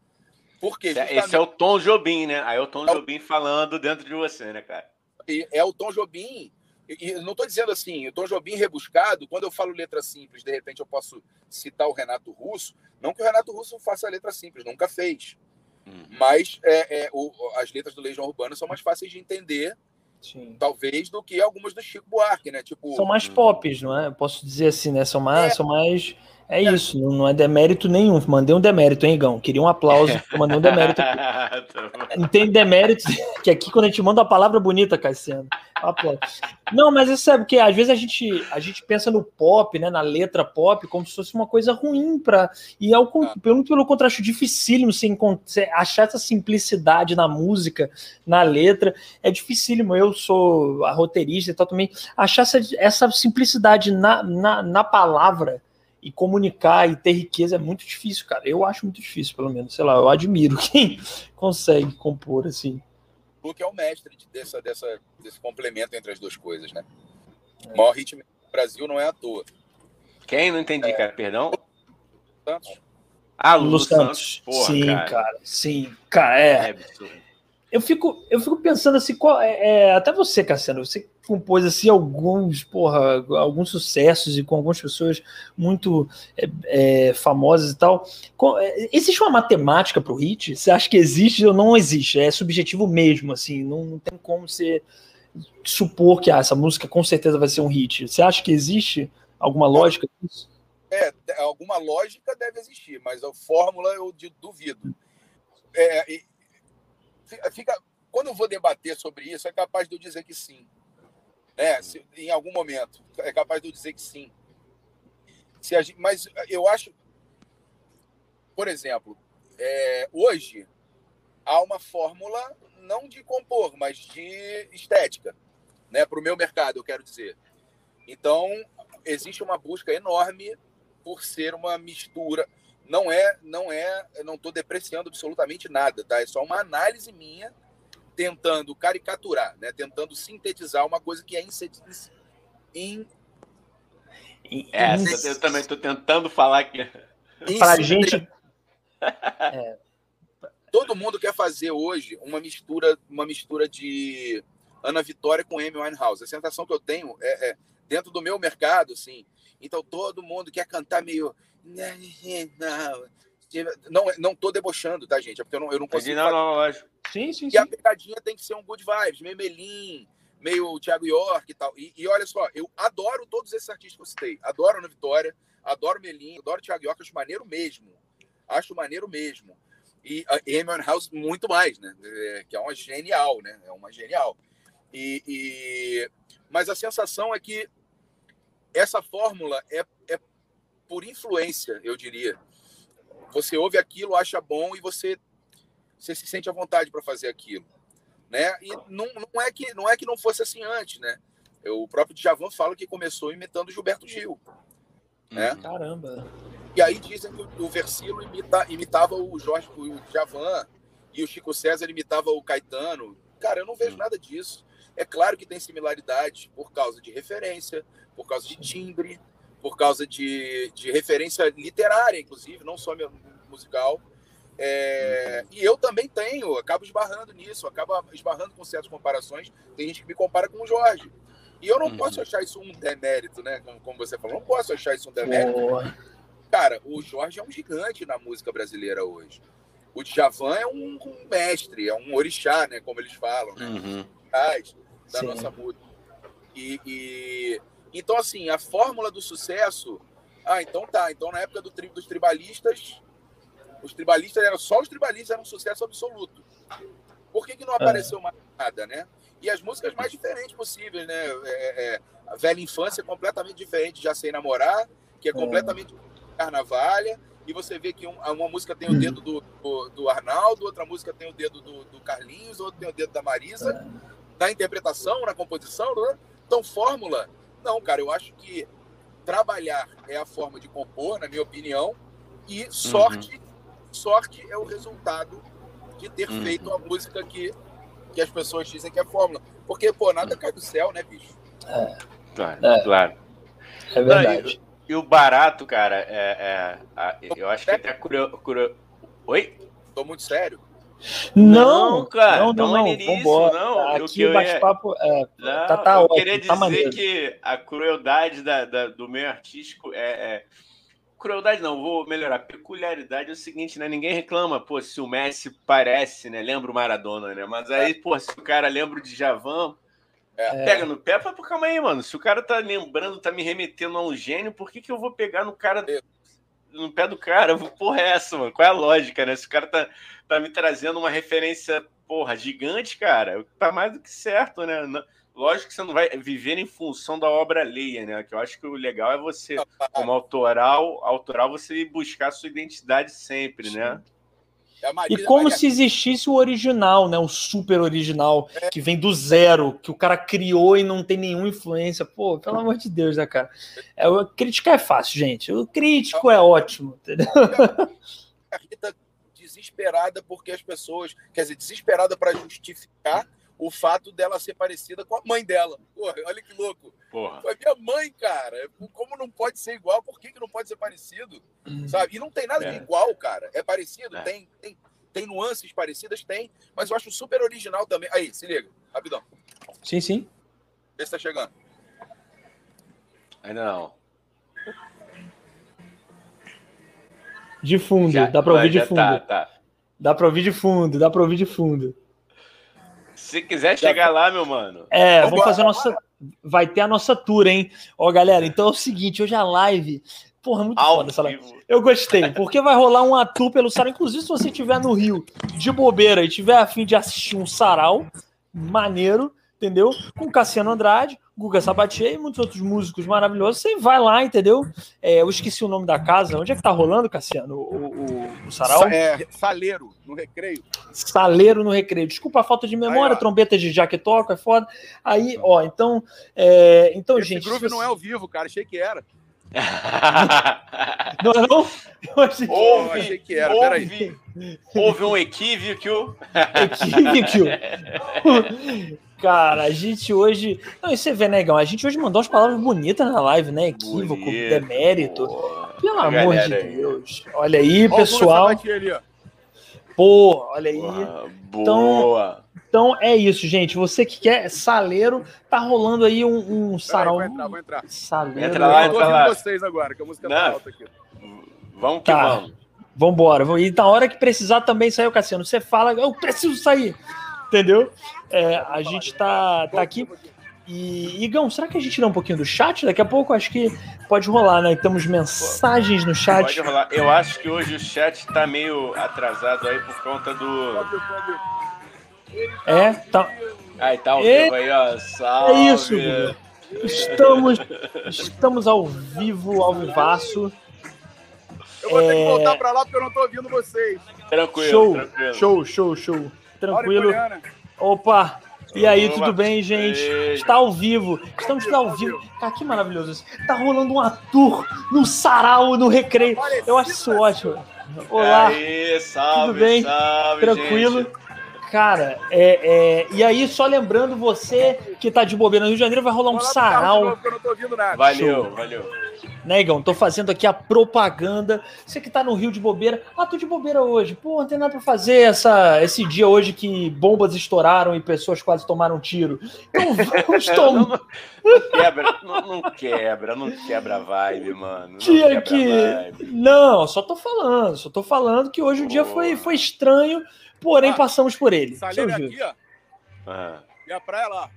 Por quê? Justamente... Esse é o Tom Jobim, né? Aí é o Tom é Jobim falando dentro de você, né, cara? E é o Tom Jobim. E não estou dizendo assim, o Tom Jobim rebuscado, quando eu falo letra simples, de repente eu posso citar o Renato Russo. Não que o Renato Russo faça letra simples, nunca fez. Uhum. Mas é, é, o, as letras do Legião Urbana são mais fáceis de entender Sim. Talvez do que algumas do Chico Buarque, né? Tipo, são mais hum. pop, não é? posso dizer assim, né? São mais, é. são mais É isso, não é demérito nenhum. Mandei um demérito, hein, Igão? Queria um aplauso, mandei um demérito. Aqui. Não tem demérito, que aqui quando a gente manda uma palavra bonita, Cassiano. Aplauso. Não, mas é sério, porque às vezes a gente, a gente pensa no pop, né, na letra pop, como se fosse uma coisa ruim para E ao, ah. pelo, pelo contrário, acho dificílimo você, você achar essa simplicidade na música, na letra. É dificílimo. Eu sou a roteirista e tal também. Achar essa, essa simplicidade na, na, na palavra e comunicar e ter riqueza é muito difícil, cara. Eu acho muito difícil, pelo menos. Sei lá, eu admiro quem consegue compor assim. Porque é o mestre dessa, dessa, desse complemento entre as duas coisas, né? É. O maior ritmo do Brasil não é à toa. Quem? Não entendi, é... cara. Perdão? Santos. Ah, Lulu Santos. Porra, sim, cara. cara. Sim, cara. É. é eu fico, eu fico pensando assim, qual, é, é, até você, Cassiano, você compôs assim alguns, porra, alguns sucessos e com algumas pessoas muito é, é, famosas e tal. É, existe uma matemática para o hit? Você acha que existe ou não existe? É subjetivo mesmo, assim, não, não tem como você supor que ah, essa música com certeza vai ser um hit. Você acha que existe alguma lógica disso? É, alguma lógica deve existir, mas a fórmula eu duvido. É, fica, quando eu vou debater sobre isso, é capaz de eu dizer que sim. É, se, em algum momento, é capaz de eu dizer que sim. Se a gente, mas eu acho, por exemplo, é, hoje há uma fórmula não de compor, mas de estética, né? Para o meu mercado, eu quero dizer. Então, existe uma busca enorme por ser uma mistura não é, não é, não estou depreciando absolutamente nada, tá? É só uma análise minha tentando caricaturar, né? Tentando sintetizar uma coisa que é in, in, é, eu também estou tentando falar que para a gente é. todo mundo quer fazer hoje uma mistura, uma mistura de Ana Vitória com Amy Winehouse. A sensação que eu tenho é, é dentro do meu mercado, assim. Então todo mundo quer cantar meio não, não tô debochando, tá, gente? É porque eu não, eu não consigo. Não, não, lógico. Sim, sim, e sim. a pegadinha tem que ser um good vibes, meio Melim, meio Thiago York e tal. E, e, olha só, eu adoro todos esses artistas que eu citei. Adoro Ana Vitória, adoro Melim, adoro Thiago York, acho maneiro mesmo. Acho maneiro mesmo. E a Amy House muito mais, né? É, que é uma genial, né? É uma genial. E, e, Mas a sensação é que essa fórmula é, é por influência, eu diria. Você ouve aquilo, acha bom e você, você se sente à vontade para fazer aquilo, né? E não, não é que não é que não fosse assim antes, né? O próprio Djavan fala que começou imitando Gilberto Gil, né? Hum. Caramba. E aí dizem que o Versilo imita, imitava o Jorge, o Djavan e o Chico César imitava o Caetano. Cara, eu não vejo hum. nada disso. É claro que tem similaridades por causa de referência, por causa de timbre, por causa de, de referência literária, inclusive, não só musical. É, e eu também tenho, acabo esbarrando nisso, acabo esbarrando com certas comparações. Tem gente que me compara com o Jorge. E eu não uhum. posso achar isso um demérito, né? Como, como, você falou, não posso achar isso um demérito. Cara, o Jorge é um gigante na música brasileira hoje. O Djavan é um, um mestre, é um orixá, né? Como eles falam, né? Uhum. Da Sim. nossa música. E, e então, assim, a fórmula do sucesso. Ah, então tá. Então, na época do tri, dos tribalistas, os tribalistas eram só os tribalistas eram um sucesso absoluto. Por que, que não é. apareceu mais nada, né? E as músicas mais diferentes possíveis, né? É, é, a velha infância é completamente diferente, já sei namorar, que é, é. completamente carnavalha. E você vê que um, uma música tem o dedo do, do, do, Arnaldo, outra música tem o dedo do, do Carlinhos, outra tem o dedo da Marisa, é. na interpretação, na composição. Né? Então, fórmula não, cara, eu acho que trabalhar é a forma de compor, na minha opinião, e sorte, uhum. sorte é o resultado de ter uhum. feito a música que, que as pessoas dizem que é fórmula. Porque, pô, nada uhum. cai do céu, né, bicho? É. Claro, é. claro. É verdade. Não, e, e, o barato, cara, é, é eu acho que até curio, curio... Oi? Tô muito sério. Não, cara, não, não, não, vambora. não. Aqui o bate-papo é, não, tá, tá eu ótimo, queria tá dizer maneiro. que a crueldade da, da, do meio artístico é, é, Crueldade não, vou melhorar. Peculiaridade é o seguinte, né? Ninguém reclama, pô, se o Messi parece, né? Lembra o Maradona, né? Mas aí, pô, se o cara lembra de Javan, é. pega no pé, fala, pô, calma aí, mano. Se o cara tá lembrando, tá me remetendo a um gênio, por que, que eu vou pegar no cara no pé do cara. Porra, é essa, mano? Qual é a lógica, né? Se o cara tá, tá me trazendo uma referência, porra, gigante, cara, tá mais do que certo, né? Lógico que você não vai viver em função da obra alheia, né? Que eu acho que o legal é você, como autoral, autoral você buscar a sua identidade sempre, né? É e como se existisse o original, né? O super original, é. que vem do zero, que o cara criou e não tem nenhuma influência. Pô, pelo amor de Deus, né, cara? É, o, criticar é fácil, gente. O crítico é ótimo, entendeu? A Rita desesperada porque as pessoas, quer dizer, desesperada para justificar o fato dela ser parecida com a mãe dela. Porra, olha que louco. Porra. Foi minha mãe, cara. Como não pode ser igual? Por que, que não pode ser parecido? Sabe? E não tem nada é. de igual, cara. É parecido, é. Tem, tem, tem nuances parecidas, tem, mas eu acho super original também. Aí, se liga, rapidão. Sim, sim. Vê se tá chegando. Ainda não. De fundo, já, dá pra ouvir de tá, fundo. Tá, tá. Dá pra ouvir de fundo, dá pra ouvir de fundo. Se quiser chegar lá, meu mano. É, vamos fazer a nossa. Vai ter a nossa tour, hein? Ó, galera, então é o seguinte: hoje a live. Porra, muito Ao foda essa live. Eu gostei, porque vai rolar um tour pelo sarau. Inclusive, se você estiver no Rio de bobeira e tiver afim de assistir um sarau maneiro, entendeu? Com Cassiano Andrade, Guga Sabatier e muitos outros músicos maravilhosos. Você vai lá, entendeu? É, eu esqueci o nome da casa. Onde é que tá rolando, Cassiano? O, o, o sarau? É, Saleiro, no Recreio. Saleiro no Recreio. Desculpa a falta de memória, Aí, trombeta de jaque toca, é foda. Aí, ó, então, é, então Esse gente... Esse groove não é ao vivo, cara. Achei que era. não é não? Eu achei, houve, eu achei que era, houve, houve um equívoco. Equívoco. Cara, a gente hoje. Não, e você vê, negão, a gente hoje mandou umas palavras bonitas na live, né? Equívoco, Bonito, demérito. Boa. Pelo amor de Deus. Aí. Olha aí, olha pessoal. Ali, Pô, olha aí. Boa. Então, então é isso, gente. Você que quer saleiro, tá rolando aí um, um sarau. Aí, vou entrar, vou entrar. Saleiro. Entra lá, entra lá. vocês agora, que a música tá alta aqui. Vamos que tá. vamos. Vambora. E na hora que precisar também sair o Cassiano, você fala, eu preciso sair. Entendeu? É, a gente tá, tá aqui. E, Igão, será que a gente lê um pouquinho do chat? Daqui a pouco acho que pode rolar, né? Temos mensagens no chat. Pode rolar. Eu acho que hoje o chat tá meio atrasado aí por conta do. É, tá. Aí tá ao vivo aí, ó. Salve. É isso. Estamos, estamos ao vivo, ao vivaço. Eu vou é... ter que voltar pra lá porque eu não tô ouvindo vocês. Tranquilo, show, tranquilo. Show, show, show. Tranquilo. Opa! E aí, tudo bem, gente? Está ao vivo. Estamos ao vivo. Cara, que maravilhoso isso. Tá rolando um tour no sarau, no recreio. Eu acho isso ótimo. Olá. Aí, salve, tudo bem? Salve, Tranquilo? Gente. Cara, é, é, e aí, só lembrando você que tá de bobeira no Rio de Janeiro, vai rolar um sarau. Valeu, Show. valeu. Negão, tô fazendo aqui a propaganda. Você que tá no Rio de bobeira. Ah, tô de bobeira hoje. Pô, não tem nada pra fazer essa, esse dia hoje que bombas estouraram e pessoas quase tomaram tiro. Então vamos tomar. não, não, quebra, não, não, quebra, não quebra a vibe, mano. Não dia que. Não, só tô falando, só tô falando que hoje o dia foi, foi estranho Porém, ah, passamos por ele. Salina aqui, ó. Ah. E a praia lá.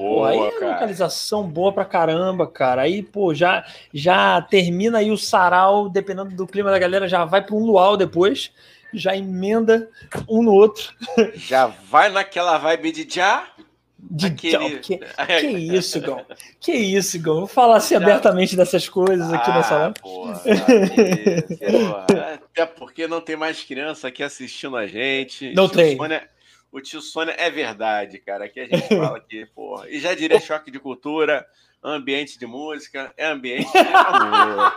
Boa, pô, aí é cara. localização boa pra caramba, cara. Aí, pô, já, já termina aí o sarau, dependendo do clima da galera, já vai para um luau depois, já emenda um no outro. Já vai naquela vibe de já. De Aquele... que, que isso, Gão? Que isso, Gão? Vou falar assim Já... abertamente dessas coisas aqui ah, nessa live. Até porque não tem mais criança aqui assistindo a gente. Não tem. Sônia, o tio Sônia é verdade, cara. Aqui a gente fala que, porra. E já diria choque de cultura, ambiente de música, é ambiente de amor.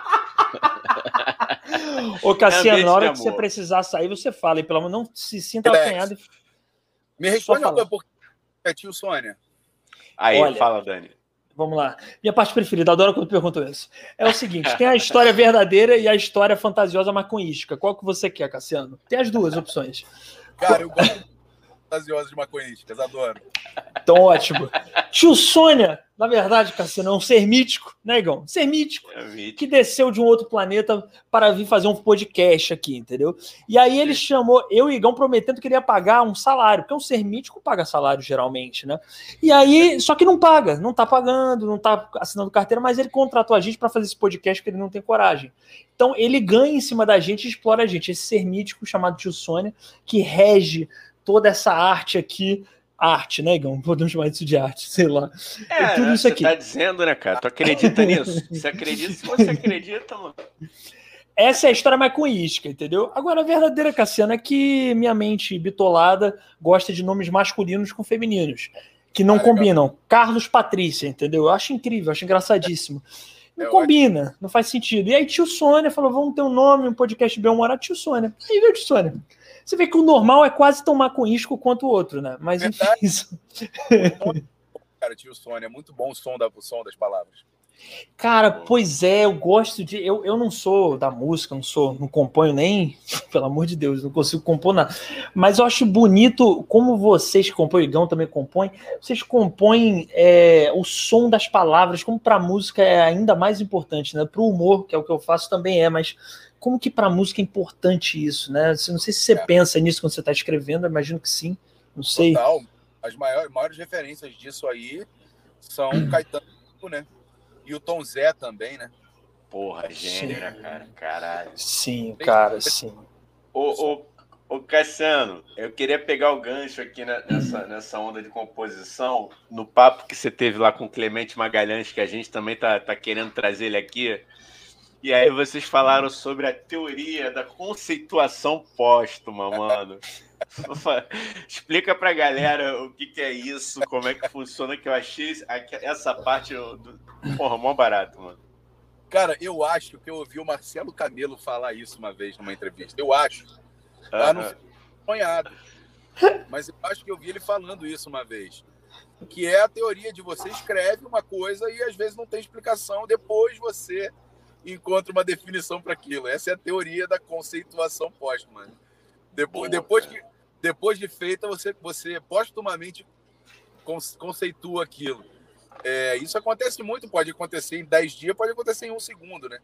Ô, Cassiano, é na hora que você precisar sair, você fala. E pelo menos não se sinta apanhado. Me responde uma coisa, porque é tio Sônia? Aí, Olha, fala, Dani. Vamos lá. Minha parte preferida, adoro quando perguntam isso. É o seguinte: tem a história verdadeira e a história fantasiosa maconhística. Qual que você quer, Cassiano? Tem as duas opções. Cara, eu gosto fantasiosas maconhísticas, adoro. Então, ótimo. Tio Sônia, na verdade, Cassino, é um ser mítico, né, Igão? Ser mítico, É mítico. que desceu de um outro planeta para vir fazer um podcast aqui, entendeu? E aí ele chamou, eu e Igão prometendo que ele ia pagar um salário, porque um ser mítico paga salário geralmente, né? E aí, só que não paga, não tá pagando, não tá assinando carteira, mas ele contratou a gente para fazer esse podcast porque ele não tem coragem. Então ele ganha em cima da gente e explora a gente. Esse ser mítico chamado Tio Sônia, que rege toda essa arte aqui. Arte, né, Igão? Podemos chamar isso de arte, sei lá. É, tudo né, isso você aqui. tá dizendo, né, cara? Tu acredita nisso? Você acredita? Se você acredita, mano. Essa é a história maconhística, entendeu? Agora, a verdadeira, Cassiano, é que minha mente bitolada gosta de nomes masculinos com femininos, que não Ah, legal. combinam. Carlos Patrícia, entendeu? Eu acho incrível, acho engraçadíssimo. Não É combina, não faz sentido. E aí, tio Sônia falou: vamos ter um nome, um podcast bem humorado, tio Sônia. Aí veio tio Sônia. Você vê que o normal é quase tão maconhístico quanto o outro, né? Mas enfim, Verdade. isso. Cara, tio Sônia, é muito bom o som, da, o som das palavras. Cara, pois é, eu gosto de. Eu, eu não sou da música, não sou, não componho nem, pelo amor de Deus, não consigo compor nada. Mas eu acho bonito como vocês que compõem, o Igão também compõe, vocês compõem é, o som das palavras, como para música é ainda mais importante, né? Para o humor, que é o que eu faço, também é, mas como que para música é importante isso, né? Não sei se você É. pensa nisso quando você está escrevendo, imagino que sim, não sei. Total. As maiores, maiores referências disso aí são. Caetano, né? E o Tom Zé também, né? Porra, gênio, Sim. né, cara? Caralho. Sim, cara, sim. Ô, ô, ô, Cassiano, eu queria pegar o gancho aqui na- nessa, nessa onda de composição, no papo que você teve lá com o Clemente Magalhães, que a gente também tá, tá querendo trazer ele aqui. E aí vocês falaram sobre a teoria da conceituação póstuma, mano. Explica pra galera o que, que é isso, como é que funciona, que eu achei essa parte do. Porra, mó barato, mano. Cara, eu acho que eu ouvi o Marcelo Camelo falar isso uma vez numa entrevista. Eu acho. Tá no sonhado. Mas eu acho que eu vi ele falando isso uma vez. Que é a teoria de você escreve uma coisa e às vezes não tem explicação, depois você encontra uma definição para aquilo. Essa é a teoria da conceituação póstuma. Depois, Boa, depois, que, depois de feita, você, você postumamente conce- conceitua aquilo. É, isso acontece muito, pode acontecer em 10 dias, pode acontecer em um segundo, né?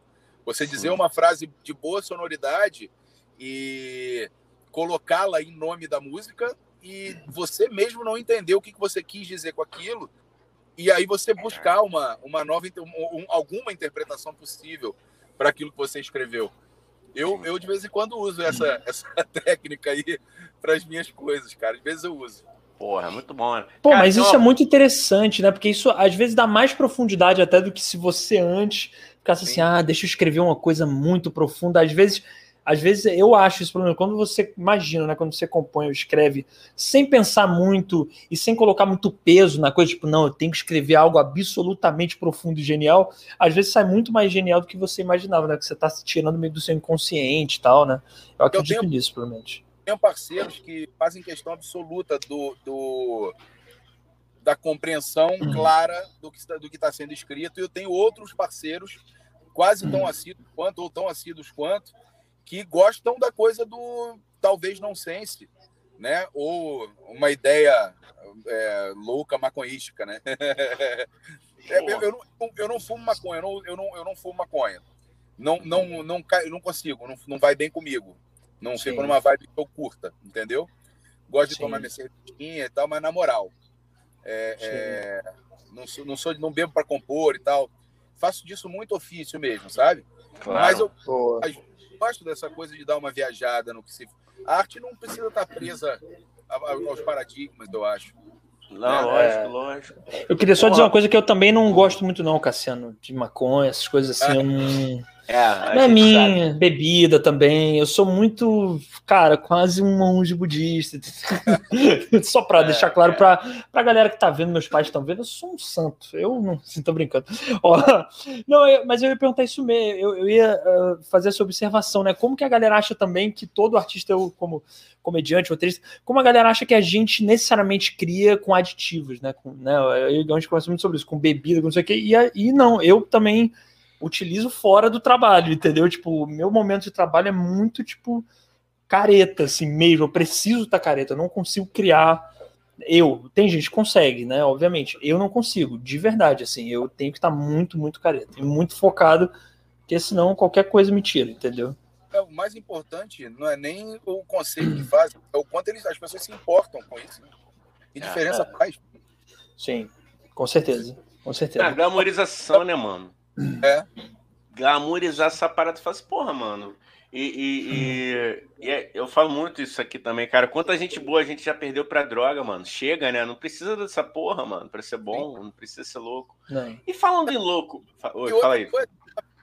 Você dizer Sim. uma frase de boa sonoridade e colocá-la em nome da música e você mesmo não entender o que você quis dizer com aquilo e aí você buscar uma, uma nova um- alguma interpretação possível para aquilo que você escreveu. Eu, eu de vez em quando uso essa, essa técnica aí para as minhas coisas, cara. Às vezes eu uso. Porra, muito bom, mano. Pô, Cara, mas tem isso é muito interessante, né? Porque isso às vezes dá mais profundidade até do que se você antes ficasse assim, Sim. ah, deixa eu escrever uma coisa muito profunda. Às vezes, às vezes eu acho isso, problema. Quando você imagina, né? Quando você compõe ou escreve sem pensar muito e sem colocar muito peso na coisa, tipo, não, eu tenho que escrever algo absolutamente profundo e genial, às vezes sai muito mais genial do que você imaginava, né? Que você tá se tirando meio do seu inconsciente e tal, né? Eu acredito tenho- nisso, provavelmente. tenho parceiros que fazem questão absoluta do, do- da compreensão clara do que está do que está sendo escrito e eu tenho outros parceiros quase tão assíduos quanto ou tão assíduos quanto que gostam da coisa do talvez não sense, né? Ou uma ideia é, louca maconhística, né? É, eu, eu não, eu não fumo maconha, eu não, eu não, eu não fumo maconha. Não, não, não, eu não consigo, não, não vai bem comigo. Não Sim. fico numa vibe que eu curta, entendeu? Gosto de Sim. tomar minha cervejinha e tal, mas na moral. É, é, não, sou, não sou, não bebo para compor e tal. Faço disso muito ofício mesmo, sabe? Claro. Mas eu. Gosto dessa coisa de dar uma viajada no que se. A arte não precisa estar presa aos paradigmas, eu acho. Não, É. lógico, lógico. Eu queria só Porra. dizer uma coisa que eu também não gosto muito, não, Cassiano, de maconha, essas coisas assim. Eu não... É, a não é minha, bebida também. Eu sou muito, cara, quase um monge budista. Só pra É, deixar claro é. pra, pra galera que tá vendo, meus pais estão vendo, eu sou um santo. Eu não, assim, tô brincando. Ó, não, eu- mas eu ia perguntar isso mesmo. Eu, eu ia ah, fazer essa observação, né? Como que a galera acha também que todo artista, eu, como comediante, roteirista, como a galera acha que a gente necessariamente cria com aditivos, né? Com, né eu a gente conversa muito sobre isso, com bebida, com não sei o quê. E, a- e não, eu também utilizo fora do trabalho, entendeu? Tipo, o meu momento de trabalho é muito, tipo, careta, assim mesmo. Eu preciso estar tá careta, eu não consigo criar. Eu, tem gente que consegue, né? Obviamente. Eu não consigo, de verdade, assim. Eu tenho que estar tá muito, muito careta e muito focado, porque senão qualquer coisa me tira, entendeu? É, o mais importante não é nem o conceito que faz, é o quanto eles, as pessoas se importam com isso. Né? Que diferença é, faz? Sim, com certeza. Com certeza. A glamorização, né, mano? É. Glamorizar essa parada e falar assim, porra, mano. E, e, e, e é, eu falo muito isso aqui também, cara. Quanta gente boa a gente já perdeu pra droga, mano. Chega, né? Não precisa dessa porra, mano, pra ser bom. Não precisa ser louco. Não. E falando em louco. Oi, fala aí. Coisa,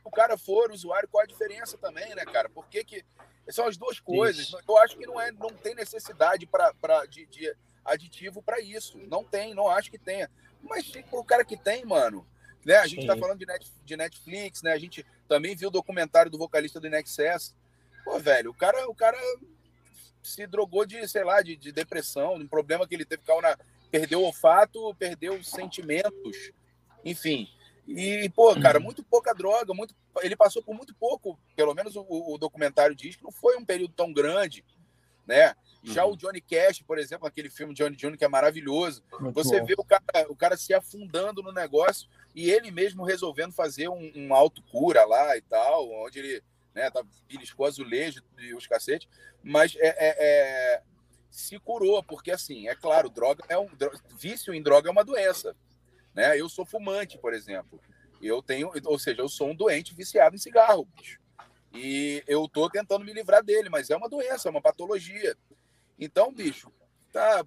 o cara for usuário, qual a diferença também, né, cara? Por que, que são as duas coisas? Isso. Eu acho que não, é, não tem necessidade pra, pra, de, de aditivo para isso. Não tem, não acho que tenha. Mas o cara que tem, mano, né? A gente está falando de, net, de, Netflix, né? A gente também viu o documentário do vocalista do Inexcess. Pô, velho, o cara, o cara se drogou de, sei lá, de, de depressão, um problema que ele teve, na, perdeu o olfato, perdeu sentimentos, enfim. E, pô, cara, muito pouca droga, muito, ele passou por muito pouco, pelo menos o, o documentário diz que não foi um período tão grande, né? Já uhum. o Johnny Cash, por exemplo, aquele filme Johnny Jr., que é maravilhoso, Muito você bom. vê o cara, o cara se afundando no negócio e ele mesmo resolvendo fazer um, um autocura lá e tal, onde ele né, tá, beliscou azulejo e os cacetes, mas é, é, é, se curou, porque assim, é claro, droga é um vício em droga é uma doença. Né? Eu sou fumante, por exemplo. Eu tenho, ou seja, eu sou um doente viciado em cigarro, bicho. E eu tô tentando me livrar dele, mas é uma doença, é uma patologia. Então, bicho, tá.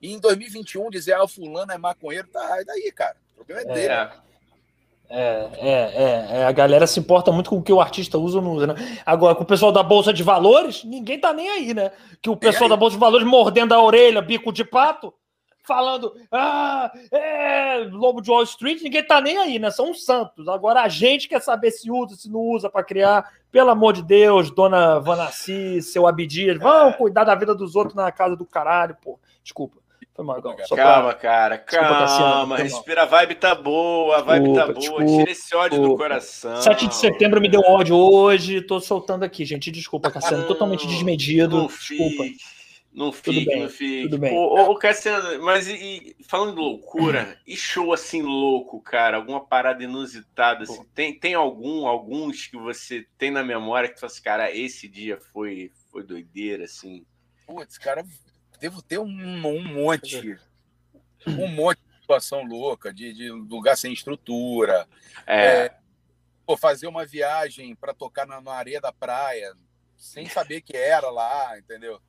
em 2021 dizer, ah, o fulano é maconheiro, tá. E daí, cara? O problema é dele. É. É, é, é, a galera se importa muito com o que o artista usa ou não usa, né? Agora, com o pessoal da Bolsa de Valores, ninguém tá nem aí, né? Que o pessoal da Bolsa de Valores mordendo a orelha, bico de pato, falando, ah, é, Lobo de Wall Street, ninguém tá nem aí, né? São os santos. Agora a gente quer saber se usa, se não usa para criar. Pelo amor de Deus, dona Vanassi, seu Abdias, vão cuidar da vida dos outros na casa do caralho, pô. Desculpa. Foi mal, calma, pra... cara, calma. Respira, a vibe tá boa, a vibe tá desculpa, tá boa. Desculpa, Tira esse ódio desculpa. do coração. 7 de setembro me deu ódio hoje, tô soltando aqui, gente. Desculpa, Cassiano, totalmente desmedido. Desculpa. Fique. Não fique, bem, não fique. Tudo bem. Ô, ô, Cassiano, mas e, e, falando de loucura, e show assim louco, cara? Alguma parada inusitada? Assim, tem, tem algum, alguns que você tem na memória que tu fala assim, cara, esse dia foi, foi doideira, assim? Putz, cara, devo ter um, um monte. Um monte de situação louca, de, de lugar sem estrutura. É. é pô, fazer uma viagem para tocar na, na areia da praia, sem saber que era lá, entendeu?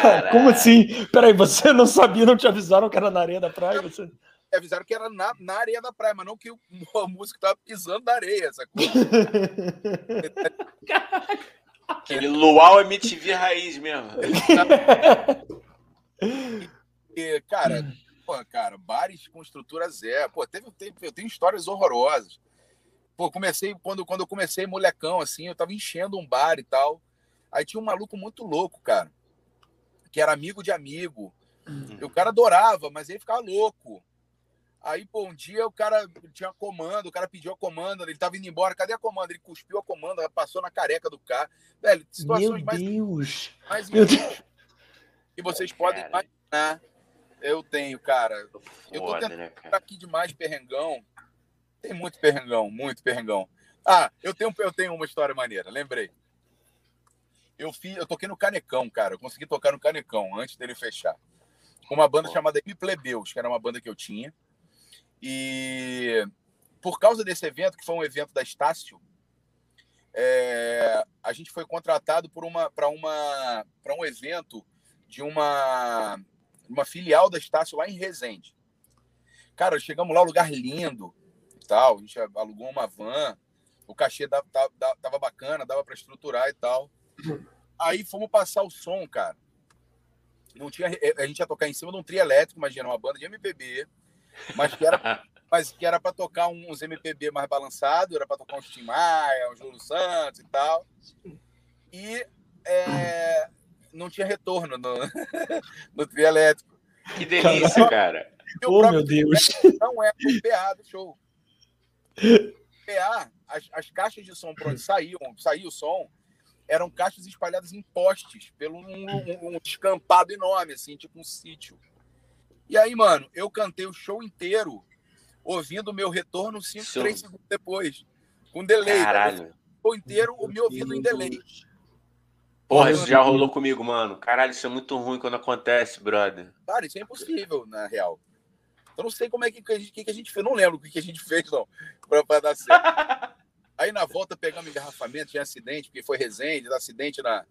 Cara, como assim? Peraí, você não sabia, não te avisaram que era na areia da praia? Você... Avisaram que era na, na areia da praia, mas não que o, o músico tava pisando na areia, coisa. Aquele luau MTV raiz mesmo. e, cara, pô, cara, bares com estrutura zero. Pô, teve, teve, eu tenho histórias horrorosas. Pô, comecei, quando, quando eu comecei molecão, assim, eu tava enchendo um bar e tal. Aí tinha um maluco muito louco, cara que era amigo de amigo. Uhum. O cara adorava, mas ele ficava louco. Aí, pô, um dia o cara tinha comando, o cara pediu a comanda, ele tava indo embora, cadê a comanda? Ele cuspiu a comanda, passou na careca do carro. Velho, situações Meu Deus. mais, mais Deus. que vocês podem imaginar. Eu tenho, cara. Foda, eu tô tentando né, aqui demais perrengão. Tem muito perrengão, muito perrengão. Ah, eu tenho, eu tenho uma história maneira, lembrei eu fiz, eu toquei no Canecão, cara. Eu consegui tocar no Canecão antes dele fechar. Com uma banda chamada M Plebeus, que era uma banda que eu tinha. E por causa desse evento, que foi um evento da Estácio, é, a gente foi contratado por uma para uma para um evento de uma uma filial da Estácio lá em Resende. Cara, chegamos lá, um lugar lindo e tal. A gente alugou uma van, o cachê dava, dava, dava bacana, dava para estruturar e tal. Aí fomos passar o som, cara. Não tinha, eh, a gente ia tocar em cima de um trio elétrico, imagina, uma banda de MPB, mas que era, mas que era para tocar uns MPB mais balançado, era para tocar uns Tim Maia, uns Lulu Santos e tal. E é, não tinha retorno no, no trio elétrico. Que delícia, cara. Oh, meu Deus. Não é o PA do show. PA, as, as caixas de som por onde saíam, saiu o som, eram caixas espalhadas em postes, pelo um, um, um descampado enorme, assim, tipo um sítio. E aí, mano, eu cantei o show inteiro ouvindo o meu retorno 5, 3 segundos depois. Com delay. Caralho. O show inteiro me ouvindo em delay. Porra, isso já rolou comigo, mano. Caralho, isso é muito ruim quando acontece, brother. Cara, isso é impossível, na real. Eu não sei como é que, que, a, gente, que a gente fez. Não lembro o que a gente fez, não, pra, pra dar certo. Aí na volta pegamos engarrafamento, tinha acidente, porque foi Resende, acidente na,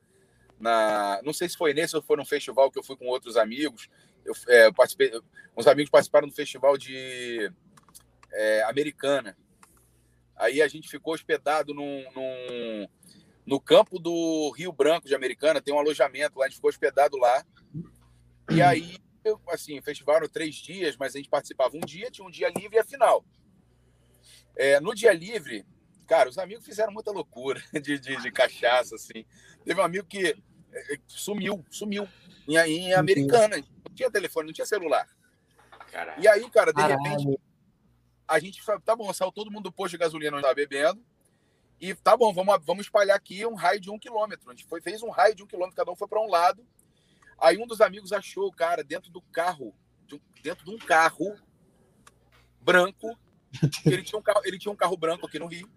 na. Não sei se foi nesse ou foi num festival que eu fui com outros amigos. Eu, é, participei, uns amigos participaram do festival de é, Americana. Aí a gente ficou hospedado num, num, no campo do Rio Branco de Americana, tem um alojamento lá, a gente ficou hospedado lá. E aí, eu, assim, o festival era três dias, mas a gente participava um dia, tinha um dia livre e a final. É, no dia livre, cara, os amigos fizeram muita loucura de, de, de cachaça, assim. Teve um amigo que é, sumiu, sumiu em, em Americana. Não tinha telefone, não tinha celular. Caralho. E aí, cara, de Caralho. repente, a gente tá bom, saiu todo mundo do posto de gasolina onde estava bebendo. E tá bom, vamos, vamos espalhar aqui um raio de um quilômetro. A gente foi, fez um raio de um quilômetro, cada um foi para um lado. Aí um dos amigos achou o cara dentro do carro, dentro de um carro branco. Ele tinha um carro, ele tinha um carro branco aqui no Rio.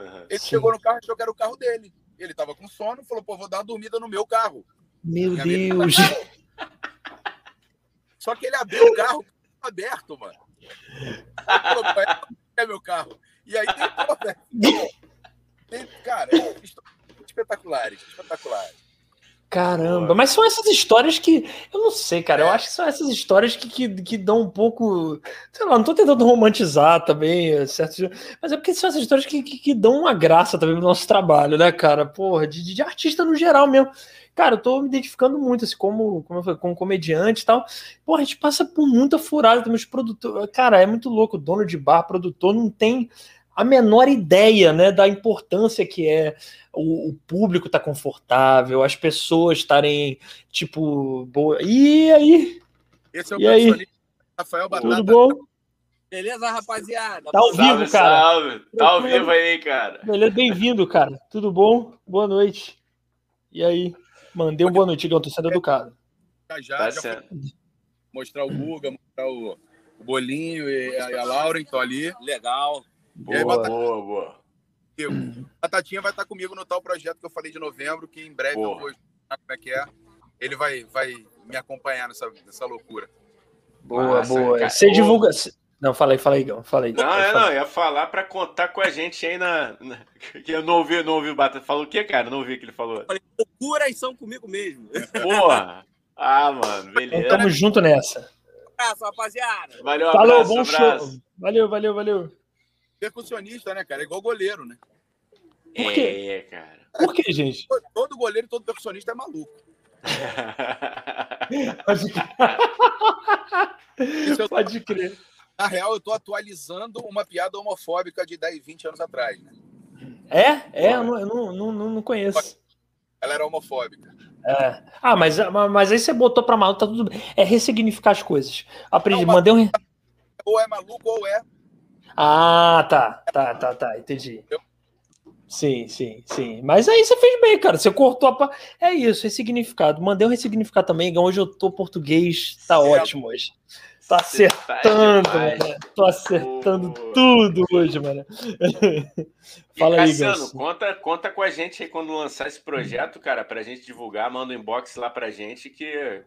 Uhum, ele sim. chegou no carro e achou que era o carro dele. Ele tava com sono, falou: pô, vou dar uma dormida no meu carro. Meu Deus! Só que ele abriu o carro aberto, mano. Falou, é meu carro. E aí tem, cara, espetaculares, espetaculares. Caramba, mas são essas histórias que. Eu não sei, cara. É. Eu acho que são essas histórias que, que, que, dão um pouco. Sei lá, não tô tentando romantizar também, certo? Mas é porque são essas histórias que, que, que dão uma graça também pro nosso trabalho, né, cara? Porra, de, de artista no geral mesmo. Cara, eu tô me identificando muito, assim, como, como, falei, como comediante e tal. Porra, a gente passa por muita furada também. Os produtores. Cara, é muito louco. Dono de bar, produtor, não tem a menor ideia né, da importância que é o, o público estar tá confortável, as pessoas estarem, tipo, boa. E aí? Esse é o e aí? Rafael Batata. Tudo bom? Beleza, rapaziada? Tá ao vivo, salve, cara. Salve. Tá ao vivo aí, cara. Beleza, bem-vindo, cara. Tudo bom? Boa noite. E aí? Mandei um boa noite, Igão. Tô sendo educado. Já, já, tá já mostrar o Guga, mostrar o, o Bolinho e a, a Laura, então ali. Legal. Boa, aí, Batata... boa, boa. Eu. Batatinha vai estar comigo no tal projeto que eu falei de novembro, que em breve boa. eu vou como é que é. Ele vai, vai me acompanhar nessa, nessa loucura. Boa, Nossa, boa. Cara. Você divulga. Não, fala aí, fala aí, Gão. Fala aí. Não, é, não, ia falar para contar com a gente aí na. Que eu não ouvi, não ouvi o Batata. Falou o quê, cara? Não ouvi o que ele falou. falei, loucuras são comigo mesmo. Porra! Ah, mano, beleza. Então, tamo junto nessa. Abraço, rapaziada. Valeu, Falou, abraço, bom abraço. show. Valeu, valeu, valeu percussionista, né, cara? É igual goleiro, né? Por quê? É, cara. Por que, gente? Todo goleiro e todo percussionista é maluco. Pode crer. Na real, eu tô atualizando uma piada homofóbica de 10, 20 anos atrás, né? É? É, eu não, eu não, não, não conheço. Ela era homofóbica. É. Ah, mas, mas aí você botou pra maluco, tá tudo bem. É ressignificar as coisas. Aprendi, não, mandei um. Ou é maluco ou é ah, tá, tá, tá, tá, entendi. Sim, sim, sim. Mas aí você fez bem, cara. Você cortou a. Pa... É isso, ressignificado. Mandei um ressignificar também. Hoje eu tô português, tá certo. ótimo hoje. Tô acertando, mano. Tô acertando tudo hoje, mano. Fala e, aí, Cassiano, conta, conta com a gente aí quando lançar esse projeto, cara, pra gente divulgar. Manda um inbox lá pra gente que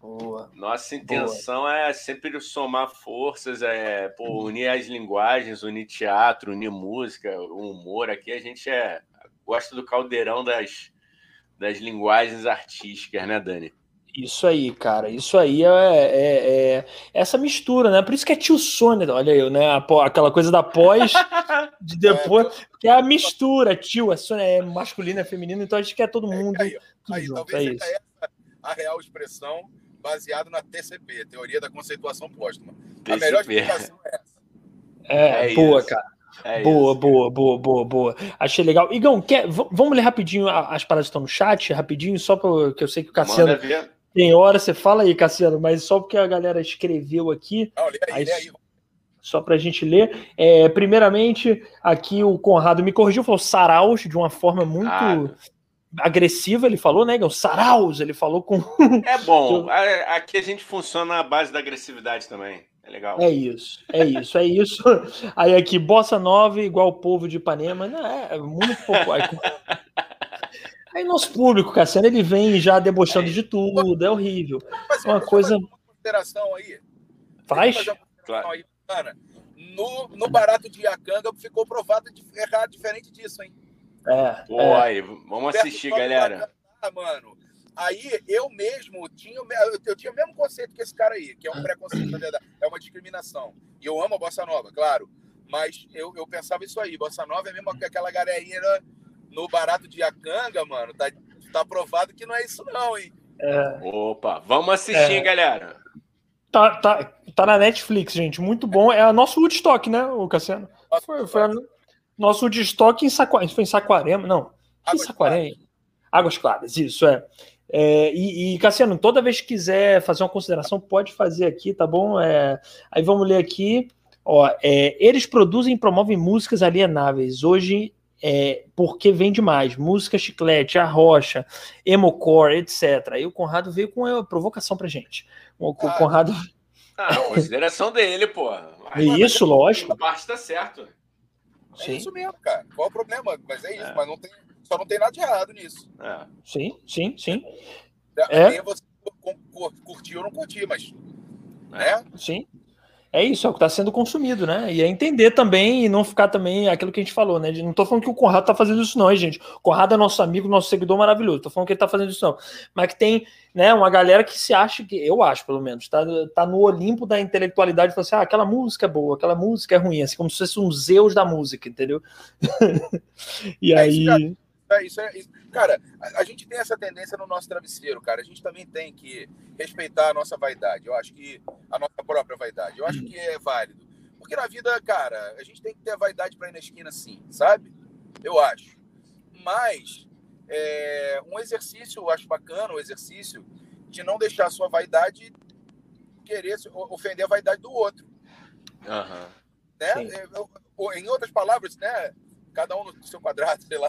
Boa. Nossa intenção Boa. é sempre somar forças, é pô, unir as linguagens, unir teatro, unir música, humor. Aqui a gente é gosta do caldeirão das, das linguagens artísticas, né, Dani? Isso aí, cara. Isso aí é, é, é, essa mistura, né? Por isso que é tio Sônia, olha aí, né? Aquela coisa da pós, de depois, que é a mistura, tio. A Sônia é masculina, é feminina, então a gente quer todo é, mundo. Aí, aí, junto, é isso. a real expressão baseado na TCP, Teoria da Conceituação Póstuma. TCP. A melhor explicação é essa. É, é boa, isso. cara. É boa, isso. boa, boa, boa, boa. Achei legal. Igão, quer, vamos ler rapidinho as paradas que estão no chat, rapidinho, só porque eu sei que o Cassiano tem hora, você fala aí, Cassiano, mas só porque a galera escreveu aqui. Não, lê aí, aí, lê aí. Só para a gente ler. É, primeiramente, aqui o Conrado me corrigiu, falou Saraus de uma forma muito. Ah agressiva, ele falou, né? O saraus, ele falou com. É bom. Aqui a gente funciona na base da agressividade também. É legal. É isso, é isso, é isso. Aí aqui, bossa nova igual o povo de Ipanema. Não, é muito pouco. Aí, aí nosso público, Cassiano, ele vem já debochando de tudo, é horrível. Uma coisa. Consideração aí. Faz? Claro. Aí, no, no barato de Iacanga ficou provado de errado diferente disso, hein? É. Pô, é. aí, vamos assistir, galera. Ah, mano. Aí eu mesmo tinha, eu tinha o mesmo conceito que esse cara aí, que é um preconceito, na verdade, é uma discriminação. E eu amo a Bossa Nova, claro. Mas eu, eu pensava isso aí, Bossa Nova é mesmo que aquela galerinha no barato de Iacanga, mano. Tá, tá provado que não é isso, não, hein? É. Opa, vamos assistir, é. galera. Tá, tá, tá na Netflix, gente. Muito bom. É a nosso Woodstock, né, o Cassiano? Foi, foi a, nosso Woodstock em Saquarema. Foi em Saquarema? Não. Águas em Saquarema. Claras. Águas Claras, isso, é. É, e, e, Cassiano, toda vez que quiser fazer uma consideração, pode fazer aqui, tá bom? É, aí vamos ler aqui. Ó, é, eles produzem e promovem músicas alienáveis. Hoje, é, porque vende mais. Música chiclete, a rocha, emocore, etc. Aí o Conrado veio com a provocação pra gente. O, o ah, Conrado. Ah, consideração dele, pô. Isso, lógico. A parte tá certo. É sim. isso mesmo, cara. Qual é o problema? Mas é isso, é. mas não tem, só não tem nada de errado nisso. É. Sim, sim, sim. É, é. você curtir ou não curtir, mas. Né? Sim. É isso, é o que está sendo consumido, né? E é entender também e não ficar também aquilo que a gente falou, né? Não estou falando que o Conrado está fazendo isso, não, hein, gente. O Conrado é nosso amigo, nosso seguidor maravilhoso. Estou falando que ele está fazendo isso, não. Mas que tem né, uma galera que se acha que, eu acho, pelo menos, está tá no Olimpo da intelectualidade e fala assim: ah, aquela música é boa, aquela música é ruim, assim, como se fosse um Zeus da música, entendeu? e é, aí. É, isso é, isso. Cara, a, a, gente tem essa tendência no nosso travesseiro, cara. A gente também tem que respeitar a nossa vaidade. Eu acho que a nossa própria vaidade. Eu acho que é válido. Porque na vida, cara, a gente tem que ter a vaidade para ir na esquina, sim, sabe? Eu acho. Mas é, um exercício, eu acho bacana, o um exercício de não deixar a sua vaidade querer ofender a vaidade do outro. Uhum. Né? É, em outras palavras, né? Cada um no seu quadrado, sei lá.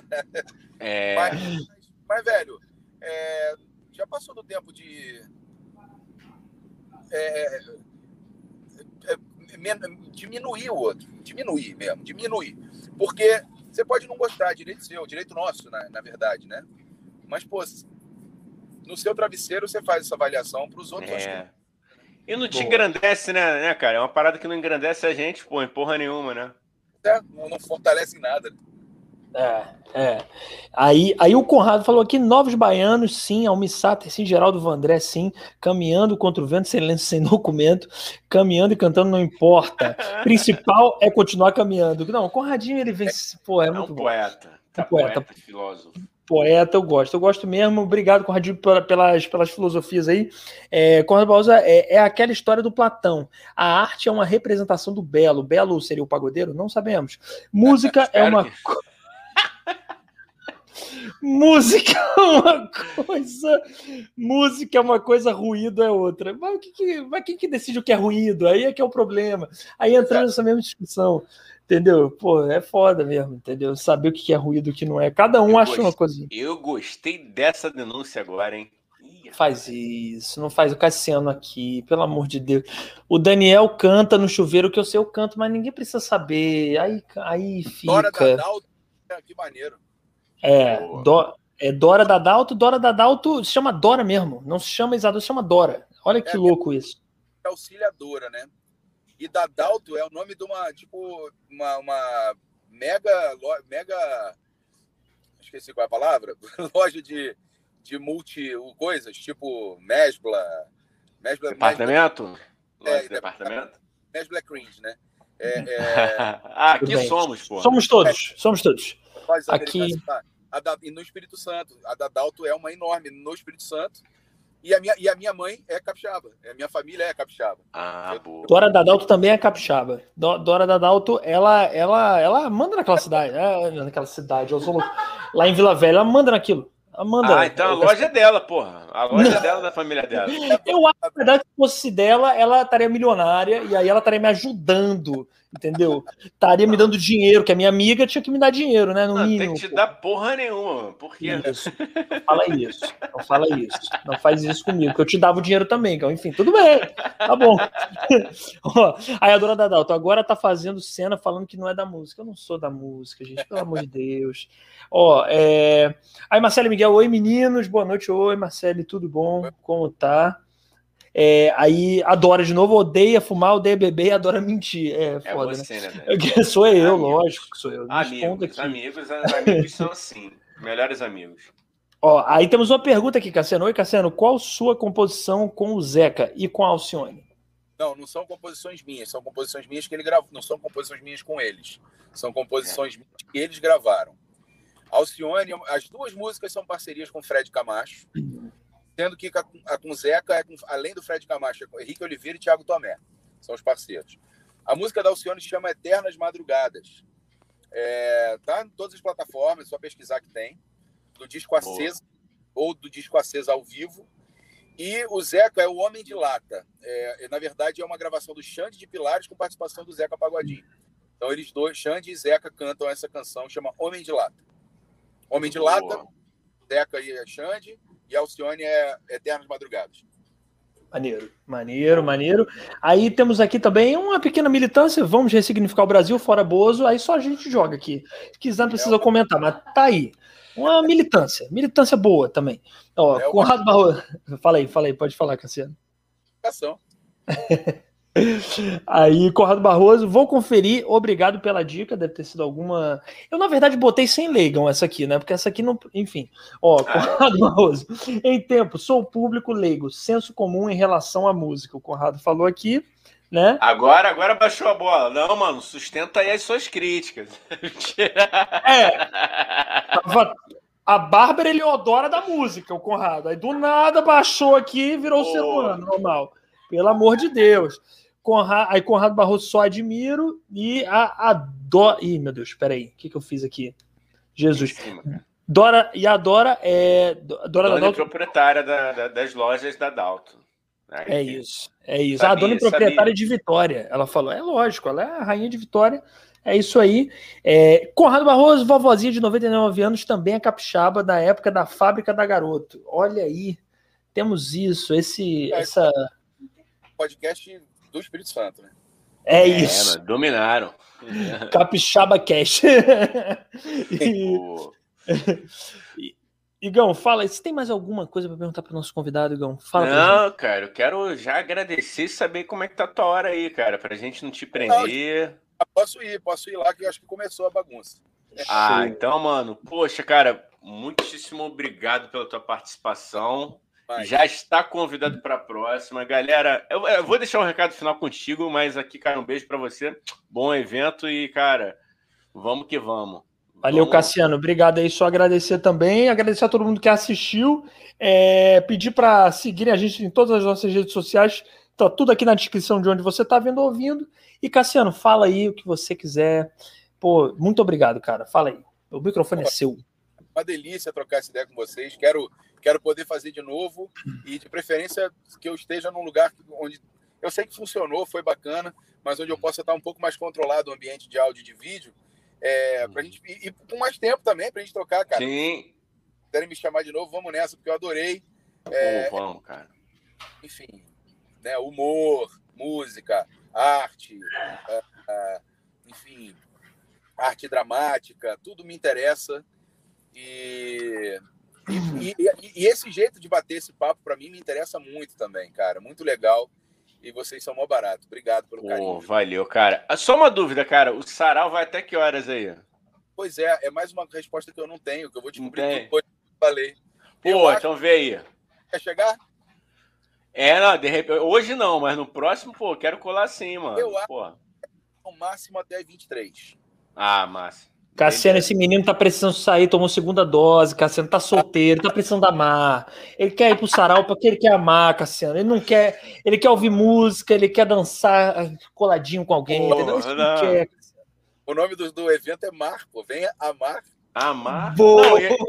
É... Mas, mas velho, é, já passou do tempo de. É, é, é diminuir o outro. Diminuir mesmo, diminuir. Porque você pode não gostar, direito seu, direito nosso, na, na verdade, né? Mas, pô, no seu travesseiro você faz essa avaliação para os outros. É. E não te engrandece, né, né, cara? É uma parada que não engrandece a gente, pô, em porra nenhuma, né? É, não, não fortalece nada. É, é. Aí, aí o Conrado falou aqui: novos baianos, sim, Almissater, sim, Geraldo Vandré, sim, caminhando contra o vento, sem sem documento, caminhando e cantando não importa. Principal é continuar caminhando. Não, o Conradinho ele vem. É, pô, é, é muito um poeta. Tá poeta, poeta, filósofo. Poeta, eu gosto, eu gosto mesmo. Obrigado, Conradinho, pelas, pelas filosofias aí. É, Conrado Bausa é, é aquela história do Platão. A arte é uma representação do belo. Belo seria o pagodeiro? Não sabemos. Música é uma. Música é uma coisa, música é uma coisa, ruído é outra. Mas, o que, que, mas quem que decide o que é ruído? Aí é que é o problema. Aí entrando nessa mesma discussão, entendeu? Pô, é foda mesmo, entendeu? Saber o que é ruído e o que não é. Cada um eu acha gostei, uma coisa. Eu gostei dessa denúncia agora, hein? Faz isso, não faz o Cassiano aqui, pelo amor de Deus. O Daniel canta no chuveiro que eu sei eu canto, mas ninguém precisa saber. Aí, aí fica. Dora Dadalto, que maneiro. É, do, é Dora Dadalto, Dora Dadalto se chama Dora mesmo, não se chama Isadora, se chama Dora. Olha que é, louco isso. É auxiliadora, né? E Dadalto é o nome de uma, tipo, uma, uma mega, mega, esqueci qual é a palavra, loja de, de multi coisas, tipo Mesbla, Mesbla departamento? Mesbla, é, de departamento? Mesbla Cringe, né? É, é... ah, aqui somos, pô. Somos todos, somos todos. Aqui. Da, e no Espírito Santo. A da Dalto é uma enorme no Espírito Santo. E a minha, e a minha mãe é capixaba. A minha família é capixaba. Ah, boa. Dora Dadalto também é capixaba. Dora Dadalto, ela, ela, ela manda naquela cidade. É, naquela cidade, eu sou louco. Lá em Vila Velha, ela manda naquilo. Amanda. Ah, então a loja é dela, porra. A loja é dela, da família dela. Eu acho que, na verdade, se fosse dela, ela estaria milionária e aí ela estaria me ajudando, entendeu? Estaria me dando dinheiro, que a minha amiga tinha que me dar dinheiro, né? No Não, mínimo. tem que te dar porra nenhuma. Por quê? Isso. Não fala isso. Não fala isso. Não faz isso comigo, que eu te dava o dinheiro também. Então, enfim, tudo bem. Tá bom. Ó, aí a dona Dadalto agora tá fazendo cena falando que não é da música. Eu não sou da música, gente. Pelo amor de Deus. Ó, é... Aí, Marcelo Miguel, oi meninos, boa noite. Oi, Marcelo, tudo bom? Como tá? É, aí adora de novo, odeia fumar, odeia beber e adora mentir. É É foda, você, né? né? Sou eu, Amigos. lógico que sou eu. Amigos, aqui. amigos, amigos são assim. Melhores amigos. Ó, aí temos uma pergunta aqui, Cassiano. Oi, Cassiano, qual sua composição com o Zeca e com a Alcione? Não, não são composições minhas, são composições minhas que ele gravou. Não são composições minhas com eles. São composições minhas que eles gravaram. Alcione, as duas músicas são parcerias com Fred Camacho, sendo que a, com Zeca, é além do Fred Camacho, é com Henrique Oliveira e Thiago Tomé. São os parceiros. A música da Alcione chama Eternas Madrugadas. É, tá em todas as plataformas, é só pesquisar que tem. Do disco. Acesa ou do disco Acesa ao vivo. E o Zeca é o Homem de Lata. É, na verdade, é uma gravação do Xande de Pilares com participação do Zeca Pagodinho. Então, eles dois, Xande e Zeca, cantam essa canção, chama Homem de Lata. Homem de Lata, Boa. Zeca e Xande, e Alcione é Eternas Madrugadas. Maneiro, maneiro, maneiro. Aí temos aqui também uma pequena militância. Vamos ressignificar o Brasil fora Bozo. Aí só a gente joga aqui. Se quiser, não precisa comentar, mas tá aí. Uma militância, militância boa também. Ó, É uma- Conrado Barroso. Fala aí, fala aí, pode falar, Cassiano. Ação. Aí, Conrado Barroso, vou conferir. Obrigado pela dica. Deve ter sido alguma. Eu, na verdade, botei sem leigão essa aqui, né? Porque essa aqui não. Enfim. Ó, Conrado Barroso. Em tempo, sou público leigo, senso comum em relação à música. O Conrado falou aqui, né? Agora, agora baixou a bola. Não, mano, sustenta aí as suas críticas. É, tava a Bárbara Eleodora da música, o Conrado. Aí do nada baixou aqui e virou Pô. ser humano, normal. Pelo amor de Deus. Conra- Aí Conrado Barroso só admiro e a, a Dora. Ih, meu Deus, peraí. O que, que eu fiz aqui? Jesus. Dora e a Dora é. Dora da Dona e Dalton. proprietária da- da- das lojas da Dalton. É isso, é isso. Sabia, a dona e proprietária sabia. de Vitória. Ela falou, é lógico, ela é a rainha de Vitória. É isso aí. É, Conrado Barroso, vovozinha de 99 anos, também é capixaba da época da fábrica da Garoto. Olha aí, temos isso, esse, É. essa. Podcast do Espírito Santo, né? É É, isso. mano, dominaram. Capixaba Cash. e, O- Igão, fala, se tem mais alguma coisa para perguntar para o nosso convidado, Igão? Fala. Não, cara, eu quero já agradecer e saber como é que tá a tua hora aí, cara, pra gente não te prender. Ah, posso ir, posso ir lá, que eu acho que começou a bagunça. Ah, então, mano, poxa, cara, muitíssimo obrigado pela tua participação. Mas, Já está convidado para a próxima. Galera, eu, eu vou deixar um recado final contigo, mas aqui, cara, um beijo para você. Bom evento e, cara, vamos que vamos. Valeu, Vamos- Cassiano. Obrigado aí. Só agradecer também. Agradecer a todo mundo que assistiu. É, pedir para seguirem a gente em todas as nossas redes sociais. Tá tudo aqui na descrição de onde você está vendo ou ouvindo. E, Cassiano, fala aí o que você quiser. Pô, muito obrigado, cara. Fala aí. O microfone é seu. Uma delícia trocar essa ideia com vocês. Quero, quero poder fazer de novo e, de preferência, que eu esteja num lugar onde eu sei que funcionou, foi bacana, mas onde eu possa estar um pouco mais controlado o ambiente de áudio e de vídeo. É, pra gente, e, e com mais tempo também, pra gente trocar, cara. Sim. Se quiserem me chamar de novo, vamos nessa, porque eu adorei. Pô, vamos, cara. Enfim, né, humor, música, arte, ah, ah, enfim, arte dramática, tudo me interessa. E, e, e- e esse jeito de bater esse papo, para mim, me interessa muito também, cara. Muito legal. E vocês são mó barato. Obrigado pelo carinho. valeu, cara. Ah, Só uma dúvida, cara. O sarau vai até que horas aí? Pois é, é mais uma resposta que eu não tenho, que eu vou descobrir Não depois que eu falei. Eu Pô, acho- então vê aí. Quer chegar? É, não, de repente, hoje não, mas no próximo, pô, quero colar sim, mano. Eu acho- Pô. No máximo até 23. Ah, massa. Cassiano, esse menino tá precisando sair, tomou segunda dose. Cassiano tá solteiro, tá precisando amar. Ele quer ir pro sarau porque ele quer amar, Cassiano. Ele não quer. Ele quer ouvir música, ele quer dançar ah, coladinho com alguém. Não. quer. O nome do, do evento é Mar, pô. Venha amar Amar. Vou.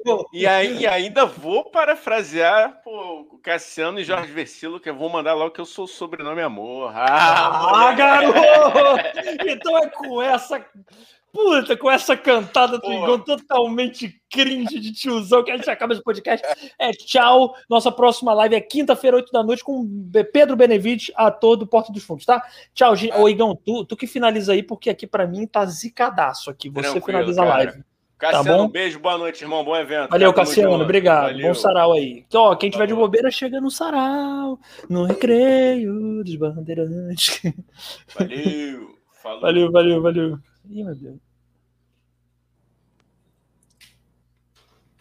Não, e, e, aí, e ainda vou parafrasear pô, o Cassiano e Jorge Versilo, que eu vou mandar logo que eu sou o sobrenome amor. Ah, Ah, garoto! Então é com essa. Puta, com essa cantada do. Igor totalmente cringe de tiozão que a gente acaba esse podcast. É tchau. Nossa próxima live é quinta-feira, 8 da noite, com Pedro Benevides, ator do Porta dos Fundos, tá? Tchau, gente. Ô, Igão, tu, tu que finaliza aí, porque aqui pra mim tá zicadaço aqui. Você Tranquilo, finaliza a live. Cassiano, Tá bom? um beijo, boa noite, irmão. Bom evento. Valeu, tamo Cassiano. Obrigado. Valeu. Bom sarau aí. Então, ó, quem tiver de bobeira, chega no sarau, no recreio dos bandeirantes. Valeu. Falou. Valeu, valeu, valeu. Ih, meu Deus.